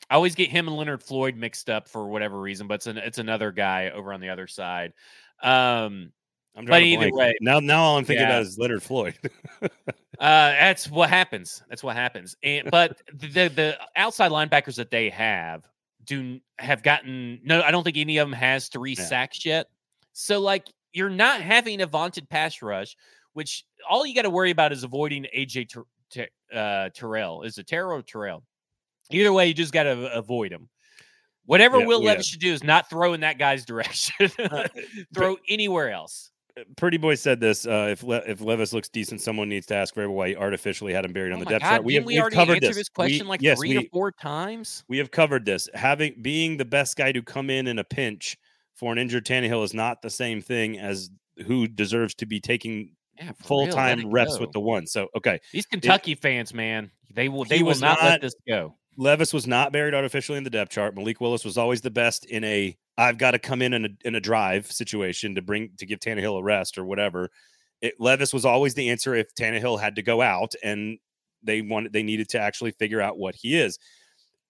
I always get him and Leonard Floyd mixed up for whatever reason, but it's an, it's another guy over on the other side. Um, I'm but either blank. way- now now all I'm thinking Yeah. about is Leonard Floyd. <laughs> Uh, that's what happens. That's what happens. And but the the outside linebackers that they have do have gotten no. I don't think any of them has three Yeah. sacks yet. So like you're not having a vaunted pass rush, which all you got to worry about is avoiding AJ Ter- Ter- uh, Terrell. Is it Terrell or Terrell? Either way, you just got to avoid him. Whatever Yeah, Will yeah. Levis should do is not throw in that guy's <laughs> direction. Uh, throw anywhere else. Pretty boy said this. Uh, if Le- if Levis looks decent, someone needs to ask Vrabel why he artificially had him buried on Oh the my depth God, chart. We have we already covered this. this We- question like yes, three we, or four times? we have covered this. Having being the best guy to come in in a pinch for an injured Tannehill is not the same thing as who deserves to be taking Yeah, full time reps go. with the one. So okay, These Kentucky fans, man, they will He they will not, not- let this go. Levis was not buried artificially in the depth chart. Malik Willis was always the best in a I've got to come in in a, in a drive situation to bring to give Tannehill a rest or whatever. It, Levis was always the answer if Tannehill had to go out and they wanted they needed to actually figure out what he is.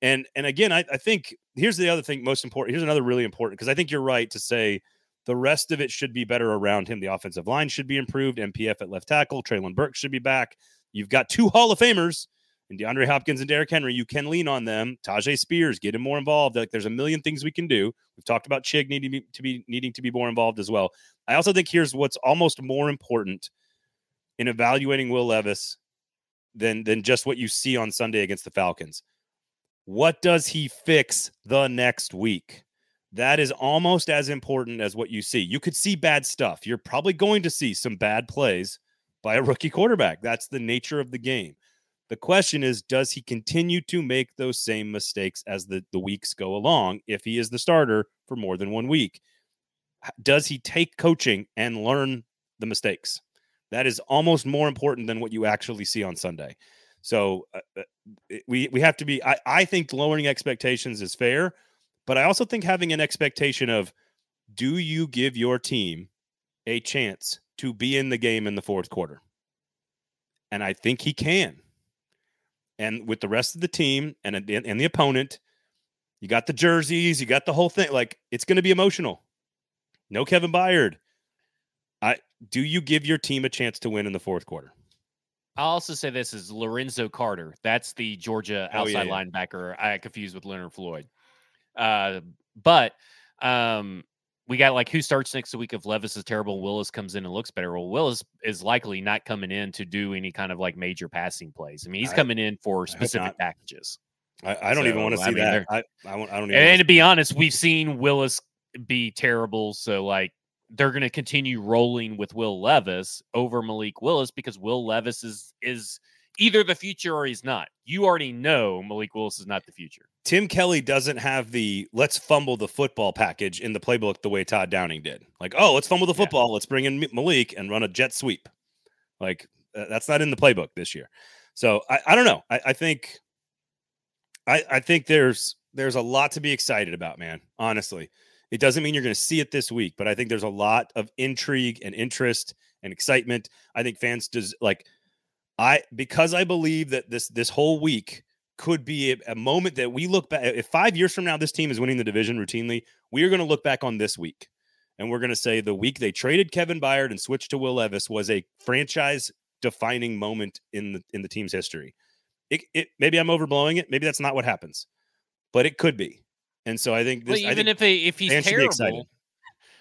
And and again, I, I think here's the other thing most important. Here's another really important because I think you're right to say the rest of it should be better around him. The offensive line should be improved. NPF at left tackle. Treylon Burke should be back. You've got two Hall of Famers and DeAndre Hopkins and Derrick Henry, you can lean on them. Tyjae Spears, get him more involved. Like there's a million things we can do. We've talked about Chig needing to be, to be needing to be more involved as well. I also think here's what's almost more important in evaluating Will Levis than than just what you see on Sunday against the Falcons. What does he fix the next week? That is almost as important as what you see. You could see bad stuff. You're probably going to see some bad plays by a rookie quarterback. That's the nature of the game. The question is, does he continue to make those same mistakes as the, the weeks go along if he is the starter for more than one week? Does he take coaching and learn the mistakes? That is almost more important than what you actually see on Sunday. So uh, uh, we we have to be. I, I think lowering expectations is fair, but I also think having an expectation of, do you give your team a chance to be in the game in the fourth quarter? And I think he can and with the rest of the team and and the opponent, you got the jerseys, you got the whole thing. Like it's going to be emotional. No Kevin Byard. I do you give your team a chance to win in the fourth quarter? I'll also say this is Lorenzo Carter. That's the Georgia Oh, yeah, outside yeah. linebacker. I confused with Leonard Floyd. Uh, but um, we got like who starts next week if Levis is terrible, Willis comes in and looks better. Well, Willis is likely not coming in to do any kind of like major passing plays. I mean, he's I- coming in for specific not. packages. I, I don't even want to see I mean, that. I, I, I don't even. And, wanna to be honest, we've seen Willis be terrible. So like they're going to continue rolling with Will Levis over Malik Willis because Will Levis is is either the future or he's not. You already know Malik Willis is not the future. Tim Kelly doesn't have the let's fumble the football package in the playbook the way Todd Downing did. Like, oh, let's fumble the Yeah. football. Let's bring in Malik and run a jet sweep. Like, uh, that's not in the playbook this year. So I, I don't know. I, I think, I, I think there's there's a lot to be excited about, man. Honestly, it doesn't mean you're going to see it this week, but I think there's a lot of intrigue and interest and excitement. I think fans does like I because I believe that this this whole week could be a, a moment that we look back. If five years from now this team is winning the division routinely, we are going to look back on this week and we're going to say the week they traded Kevin Byard and switched to Will Levis was a franchise defining moment in the in the team's history. It, it maybe I'm overblowing it. Maybe that's not what happens, but it could be. And so I think this, well, even think if he, if he's terrible,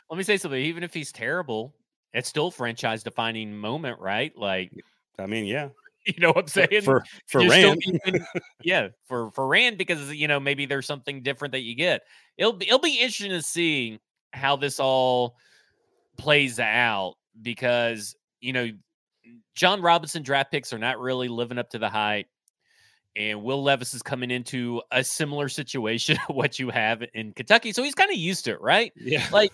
let me say something. Even if he's terrible, it's still franchise defining moment, right? Like, I mean, yeah, <laughs> you know what I'm saying? For for Ran, even, <laughs> yeah, for for Ran because you know maybe there's something different that you get. It'll be it'll be interesting to see how this all plays out because you know Jon Robinson draft picks are not really living up to the hype. And Will Levis is coming into a similar situation <laughs> what you have in Kentucky. So he's kind of used to it, right? Yeah. Like,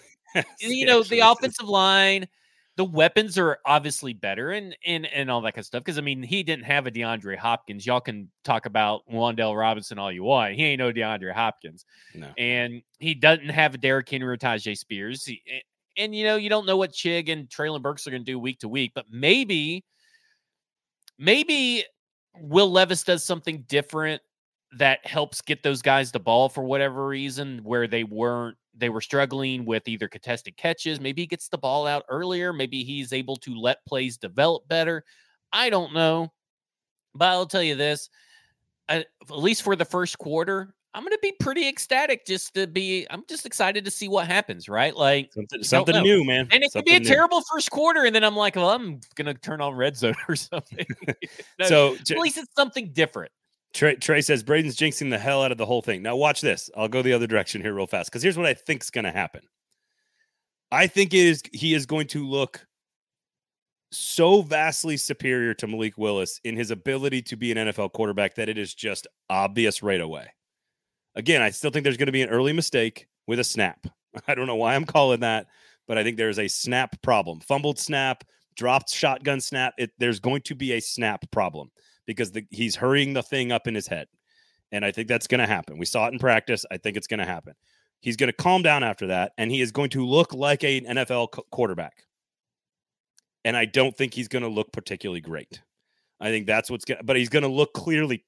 you know, the offensive line, the weapons are obviously better and and and all that kind of stuff. Because I mean, he didn't have a DeAndre Hopkins. Y'all can talk about Wan'Dale Robinson all you want. He ain't no DeAndre Hopkins. No. And he doesn't have a Derrick Henry or Tyjae Spears. He, and you know, you don't know what Chig and Treylon Burks are going to do week to week, but maybe, maybe Will Levis does something different that helps get those guys the ball for whatever reason where they weren't they were struggling with either contested catches maybe he gets the ball out earlier maybe he's able to let plays develop better. I don't know but i'll tell you this at least for the first quarter i'm going to be pretty ecstatic just to be i'm just excited to see what happens right? Like something, something new man. And it something could be a new. terrible first quarter and then i'm like well i'm going to turn on red zone <laughs> or something. <laughs> So at least it's something different Trey, Trey says Braden's jinxing the hell out of the whole thing. Now watch this. I'll go the other direction here real fast because here's what I think is going to happen. I think it is he is going to look so vastly superior to Malik Willis in his ability to be an NFL quarterback that it is just obvious right away. Again, I still think there's going to be an early mistake with a snap. <laughs> I don't know why I'm calling that, but I think there's a snap problem. Fumbled snap, dropped shotgun snap. It, there's going to be a snap problem because the, he's hurrying the thing up in his head. And I think that's going to happen. We saw it in practice. I think it's going to happen. He's going to calm down after that, and he is going to look like an NFL quarterback. And I don't think he's going to look particularly great. I think that's what's going to, but he's going to look clearly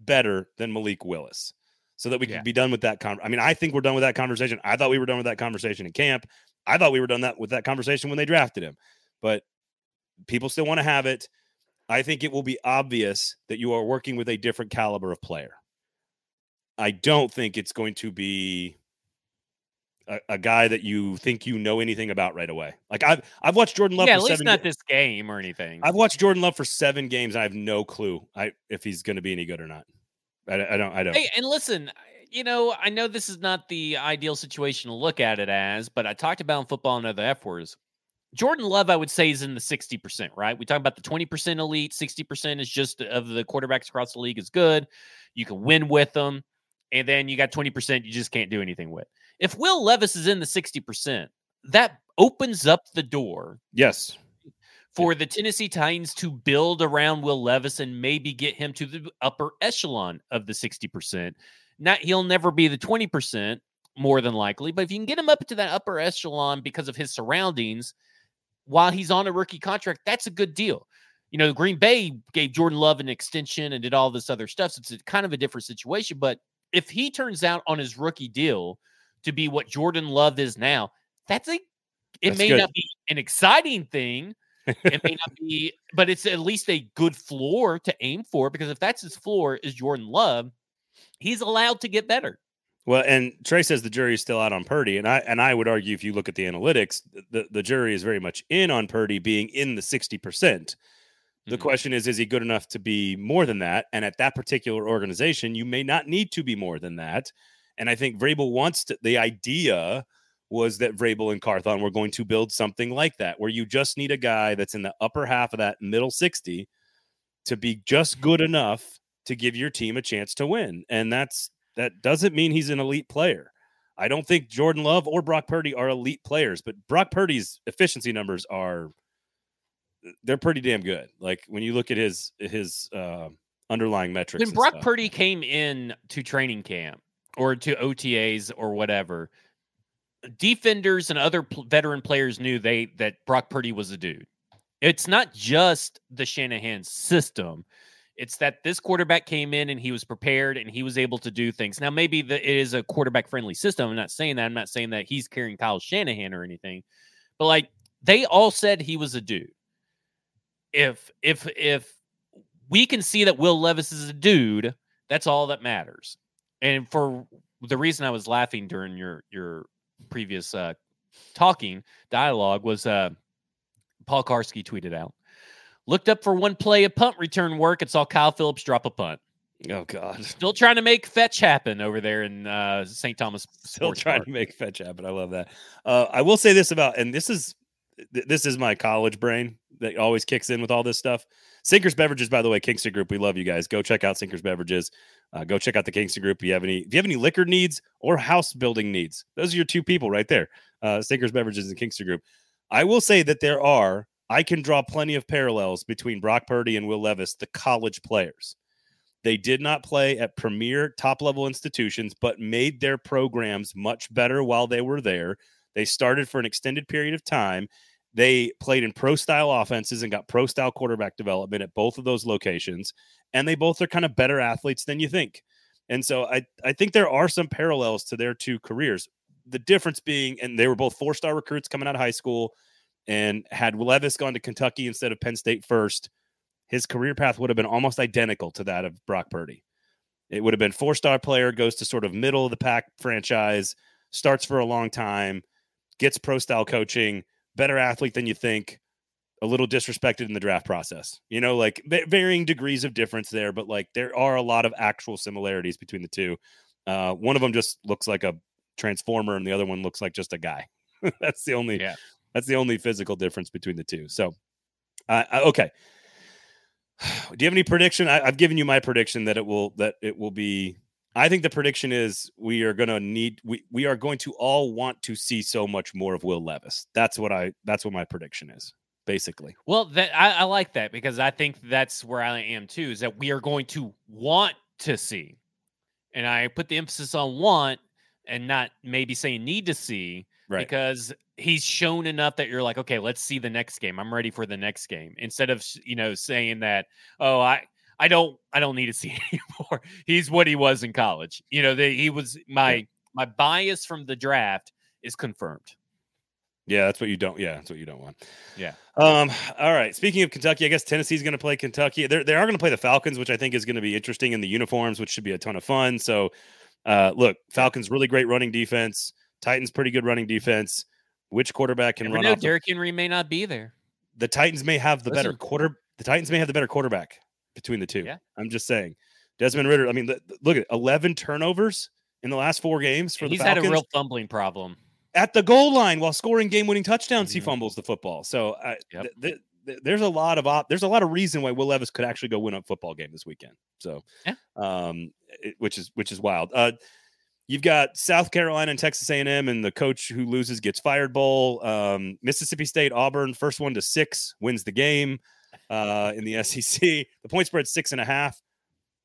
better than Malik Willis so that we can be done with that. Con- I mean, I think we're done with that conversation. I thought we were done with that conversation in camp. I thought we were done that with that conversation when they drafted him, but people still want to have it. I think it will be obvious that you are working with a different caliber of player. I don't think it's going to be a, a, guy that you think you know anything about right away. Like I've I've watched Jordan Love. Yeah, at least seven not ga- this game or anything. I've watched Jordan Love for seven games. I have no clue I, if he's going to be any good or not. I, I don't. I don't. Hey, and listen, you know, I know this is not the ideal situation to look at it as, but I talked about in football and other F words. Jordan Love, I would say, is in the 60%, right? We talk about the 20% elite, 60% is just of the quarterbacks across the league is good. You can win with them. And then you got 20% you just can't do anything with. If Will Levis is in the 60%, that opens up the door. Yes. For the Tennessee Titans to build around Will Levis and maybe get him to the upper echelon of the 60%. Not he'll never be the 20% more than likely, but if you can get him up to that upper echelon because of his surroundings, while he's on a rookie contract, that's a good deal. You know, Green Bay gave Jordan Love an extension and did all this other stuff. So it's a, kind of a different situation. But if he turns out on his rookie deal to be what Jordan Love is now, that's a it that's may good. not be an exciting thing. it may not be, <laughs> but it's at least a good floor to aim for because if that's his floor is Jordan Love, he's allowed to get better. Well, and Trey says the jury is still out on Purdy, and I and I would argue if you look at the analytics, the, the jury is very much in on Purdy being in the sixty percent. The mm-hmm. question is, is he good enough to be more than that? And at that particular organization, you may not need to be more than that. And I think Vrabel wants to, the idea was that Vrabel and Carthon were going to build something like that, where you just need a guy that's in the upper half of that middle 60 to be just good enough to give your team a chance to win. And that's that doesn't mean he's an elite player. I don't think Jordan Love or Brock Purdy are elite players, but Brock Purdy's efficiency numbers are they're pretty damn good. Like when you look at his his uh, underlying metrics. When Brock Purdy came in to training camp or to OTAs or whatever, defenders and other pl- veteran players knew they that Brock Purdy was a dude. It's not just the Shanahan system. It's that this quarterback came in and he was prepared and he was able to do things. Now, maybe the, it is a quarterback friendly system. I'm not saying that. I'm not saying that he's carrying Kyle Shanahan or anything, but like they all said he was a dude. If if if we can see that Will Levis is a dude, that's all that matters. And for the reason I was laughing during your your previous uh, talking dialogue was uh, Paul Kuharsky tweeted out, looked up for one play of punt return work and saw Kyle Phillips drop a punt. Oh God! Still trying to make fetch happen over there in uh, St. Thomas. Still trying Park. to make fetch happen. I love that. Uh, I will say this about, and this is th- this is my college brain that always kicks in with all this stuff. Sinkers Beverages, by the way, Kingston Group. We love you guys. Go check out Sinkers Beverages. Uh, go check out the Kingston Group. If you have any, if you have any liquor needs or house building needs, those are your two people right there. Uh, Sinkers Beverages and Kingston Group. I will say that there are. I can draw plenty of parallels between Brock Purdy and Will Levis, the college players. They did not play at premier top level institutions, but made their programs much better while they were there. They started for an extended period of time. They played in pro style offenses and got pro style quarterback development at both of those locations. And they both are kind of better athletes than you think. And so I, I think there are some parallels to their two careers. The difference being, and they were both four star recruits coming out of high school. And had Levis gone to Kentucky instead of Penn State first, his career path would have been almost identical to that of Brock Purdy. It would have been four star player, goes to sort of middle of the pack franchise, starts for a long time, gets pro style coaching, better athlete than you think, a little disrespected in the draft process. You know, like varying degrees of difference there, but like there are a lot of actual similarities between the two. Uh, one of them just looks like a transformer, and the other one looks like just a guy. <laughs> that's the only. Yeah. That's the only physical difference between the two. So, uh, okay. <sighs> Do you have any prediction? I, I've given you my prediction that it will that it will be. I think the prediction is we are going to need we we are going to all want to see so much more of Will Levis. That's what I that's what my prediction is basically. Well, that I, I like that because I think that's where I am too. Is that we are going to want to see, and I put the emphasis on want and not maybe saying need to see Right. because he's shown enough that you're like, okay, let's see the next game. I'm ready for the next game. Instead of you know saying that, oh, I I don't I don't need to see <laughs> anymore. He's what he was in college. You know, they, he was my my bias from the draft is confirmed. Yeah, that's what you don't. Yeah, that's what you don't want. Yeah. Um. All right. Speaking of Kentucky, I guess Tennessee's going to play Kentucky. They're they are going to play the Falcons, which I think is going to be interesting in the uniforms, which should be a ton of fun. So, uh, look, Falcons really great running defense. Titans pretty good running defense. Which quarterback can Never run know, off? Derrick Henry may not be there. the Titans may have the better quarter. The Titans may have the better quarterback between the two. Yeah. I'm just saying. Desmond Ridder. I mean, the, the- look at 11 turnovers in the last four games for He's the had Falcons a real fumbling problem. at the goal line while scoring game-winning touchdowns. He Mhm. fumbles the football. So I, Yep. th- th- there's a lot of op- there's a lot of reason why Will Levis could actually go win a football game this weekend. So, Yeah. um, it- which is which is wild. Uh, you've got South Carolina and Texas A&M, and the coach who loses gets fired. Bowl. Um, Mississippi State, Auburn, first one to six wins the game. Uh, in the <laughs> SEC, the point spread six and a half.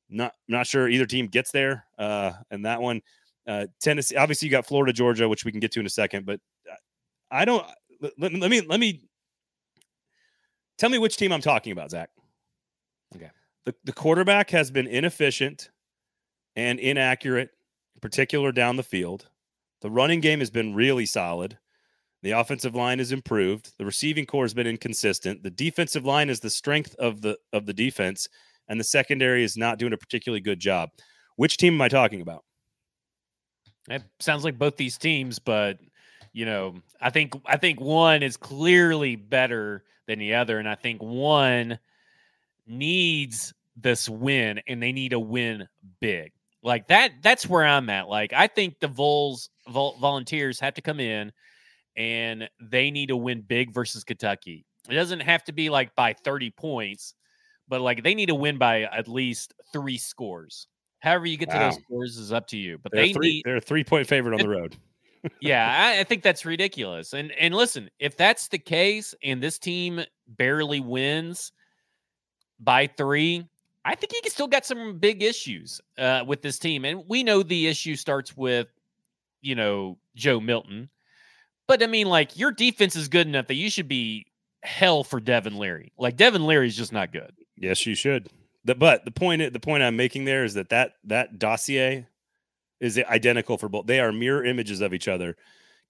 Not not sure either team gets there. Uh, and that one, uh, Tennessee. Obviously, you got Florida, Georgia, which we can get to in a second. But I don't. Let, let- me let me tell me which team I'm talking about, Zach. Okay. The the quarterback has been inefficient and inaccurate, in particular down the field. The running game has been really solid. The offensive line has improved. The receiving core has been inconsistent. The defensive line is the strength of the of the defense, and the secondary is not doing a particularly good job. Which team am I talking about? It sounds like both these teams, but you know, I think I think one is clearly better than the other, and I think one needs this win, and they need a win big. Like that. That's where I'm at. Like I think the Vols vol- volunteers have to come in, and they need to win big versus Kentucky. It doesn't have to be like by 30 points, but like they need to win by at least three scores. However you get to those scores is up to you. But They're, they three, need they're a three point favorite on the road. <laughs> yeah, I, I think that's ridiculous. And and listen, if that's the case, and this team barely wins by three, I think he can still got some big issues uh, with this team. And we know the issue starts with, you know, Joe Milton. But I mean, like your defense is good enough that you should be hell for Devin Leary. Like Devin Leary is just not good. Yes, you should. The, but the point the point I'm making there is that that that dossier is identical for both. They are mirror images of each other.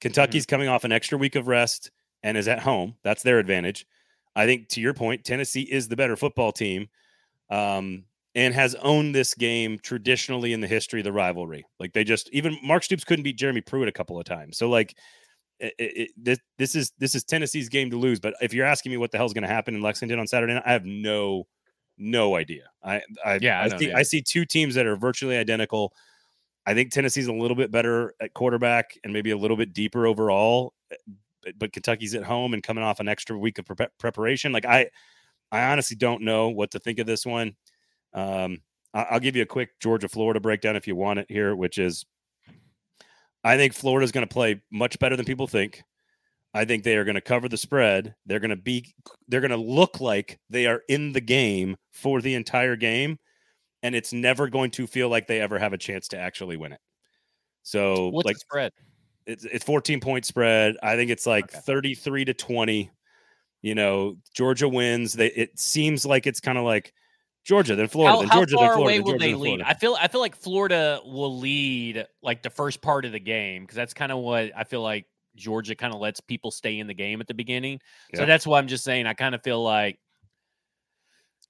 Kentucky's mm-hmm. coming off an extra week of rest and is at home. That's their advantage. I think to your point, Tennessee is the better football team. Um, and has owned this game traditionally in the history of the rivalry. Like they just even Mark Stoops couldn't beat Jeremy Pruitt a couple of times. So like it, it, this this is this is Tennessee's game to lose. But if you're asking me what the hell's going to happen in Lexington on Saturday night, I have no no idea. I, I yeah, I, I see. I see two teams that are virtually identical. I think Tennessee's a little bit better at quarterback and maybe a little bit deeper overall. Eh, but, but Kentucky's at home and coming off an extra week of pre- preparation. Like I, I honestly don't know what to think of this one. Um, I'll give you a quick Georgia Florida breakdown if you want it here, which is I think Florida is going to play much better than people think. I think they are going to cover the spread. They're going to be they're going to look like they are in the game for the entire game and it's never going to feel like they ever have a chance to actually win it. So What's like spread? It's it's 14 point spread. I think it's like okay. 33 to 20. You know, Georgia wins. They it seems like it's kind of like Georgia, then Florida, how, then Georgia, how far then Florida. Away will Georgia, they lead? I feel I feel like Florida will lead like the first part of the game because that's kind of what I feel like Georgia kind of lets people stay in the game at the beginning. Yeah. So that's why I'm just saying I kind of feel like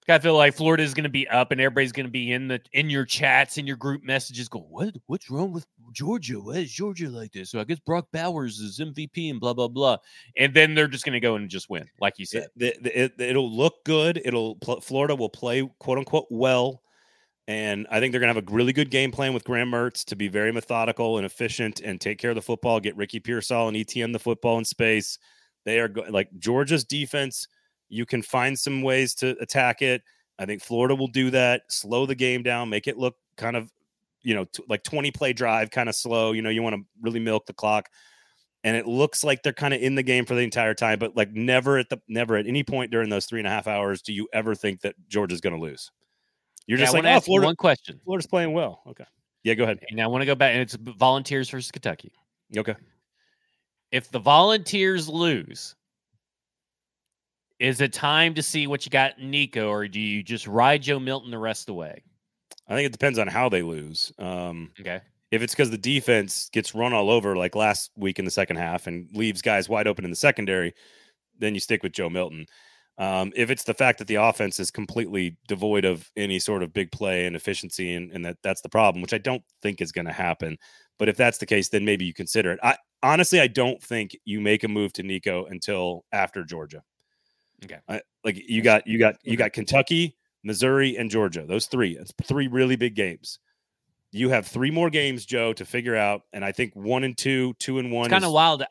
I feel like Florida is going to be up, and everybody's going to be in the in your chats, in your group messages, go, "What? What's wrong with Georgia? Why is Georgia like this?" So I guess Brock Bowers is MVP and blah blah blah, and then they're just going to go and just win, like you eh, said. It, will it, look good. It'll Florida will play quote unquote well, and I think they're going to have a really good game plan with Graham Mertz to be very methodical and efficient and take care of the football. Get Ricky Pearsall and ETN the football in space. They are go- like Georgia's defense you can find some ways to attack it. I think Florida will do that, slow the game down, make it look kind of, you know, t- like 20 play drive, kind of slow. You know, you want to really milk the clock. And it looks like they're kind of in the game for the entire time, but like never at the never at any point during those three and a half hours do you ever think that Georgia's going to lose. You're yeah, just like, oh, Florida. One question. Florida's playing well. Okay. Yeah, go ahead. Now I want to go back, and it's Volunteers versus Kentucky. Okay. If the Volunteers lose, is it time to see what you got Nico, or do you just ride Joe Milton the rest of the way? I think it depends on how they lose. Um, okay. If it's because the defense gets run all over like last week in the second half and leaves guys wide open in the secondary, then you stick with Joe Milton. Um, if it's the fact that the offense is completely devoid of any sort of big play and efficiency, and, and that that's the problem, which I don't think is going to happen. But if that's the case, then maybe you consider it. I honestly, I don't think you make a move to Nico until after Georgia. Okay. I, like you got you got you got Kentucky, Missouri, and Georgia. Those three. It's three really big games. You have three more games, Joe, to figure out. And I think one and two, two and one. It's kind of wild.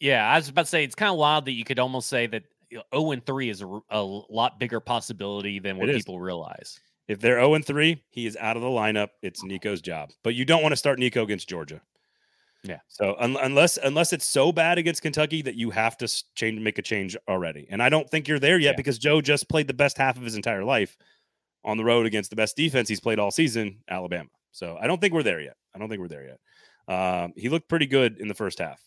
Yeah, I was about to say it's kind of wild that you could almost say that 0 and 3 is a, a lot bigger possibility than what people realize. If they're 0 and 3, he is out of the lineup. It's Nico's job. But you don't want to start Nico against Georgia. Yeah. So un- unless unless it's so bad against Kentucky that you have to change make a change already, and I don't think you're there yet yeah. because Joe just played the best half of his entire life on the road against the best defense he's played all season, Alabama. So I don't think we're there yet. I don't think we're there yet. Um, he looked pretty good in the first half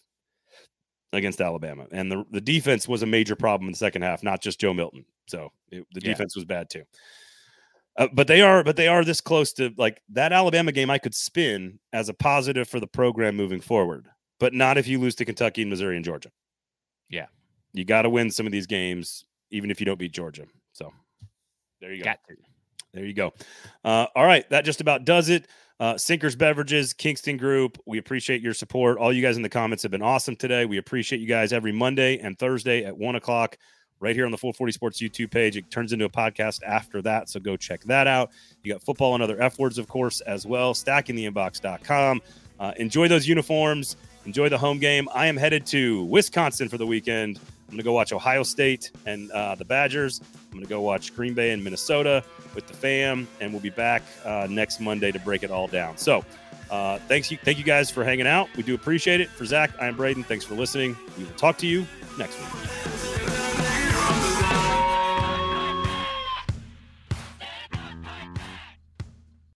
against Alabama, and the the defense was a major problem in the second half, not just Joe Milton. So it, the defense was bad too. Uh, but they are, but they are this close to like that Alabama game. I could spin as a positive for the program moving forward, but not if you lose to Kentucky and Missouri and Georgia. Yeah, you got to win some of these games, even if you don't beat Georgia. So there you go. There you go. Uh, all right, that just about does it. Uh, Sinkers Beverages, Kingston Group. We appreciate your support. All you guys in the comments have been awesome today. We appreciate you guys every Monday and Thursday at one o'clock right here on the 440 Sports YouTube page. It turns into a podcast after that, so go check that out. You got football and other F words, of course, as well. Stackingtheinbox.com. Uh, enjoy those uniforms. Enjoy the home game. I am headed to Wisconsin for the weekend. I'm going to go watch Ohio State and uh, the Badgers. I'm going to go watch Green Bay and Minnesota with the fam, and we'll be back uh, next Monday to break it all down. So, uh, thanks you, thank you guys for hanging out. We do appreciate it. For Zach, I am Braden. Thanks for listening. We will talk to you next week.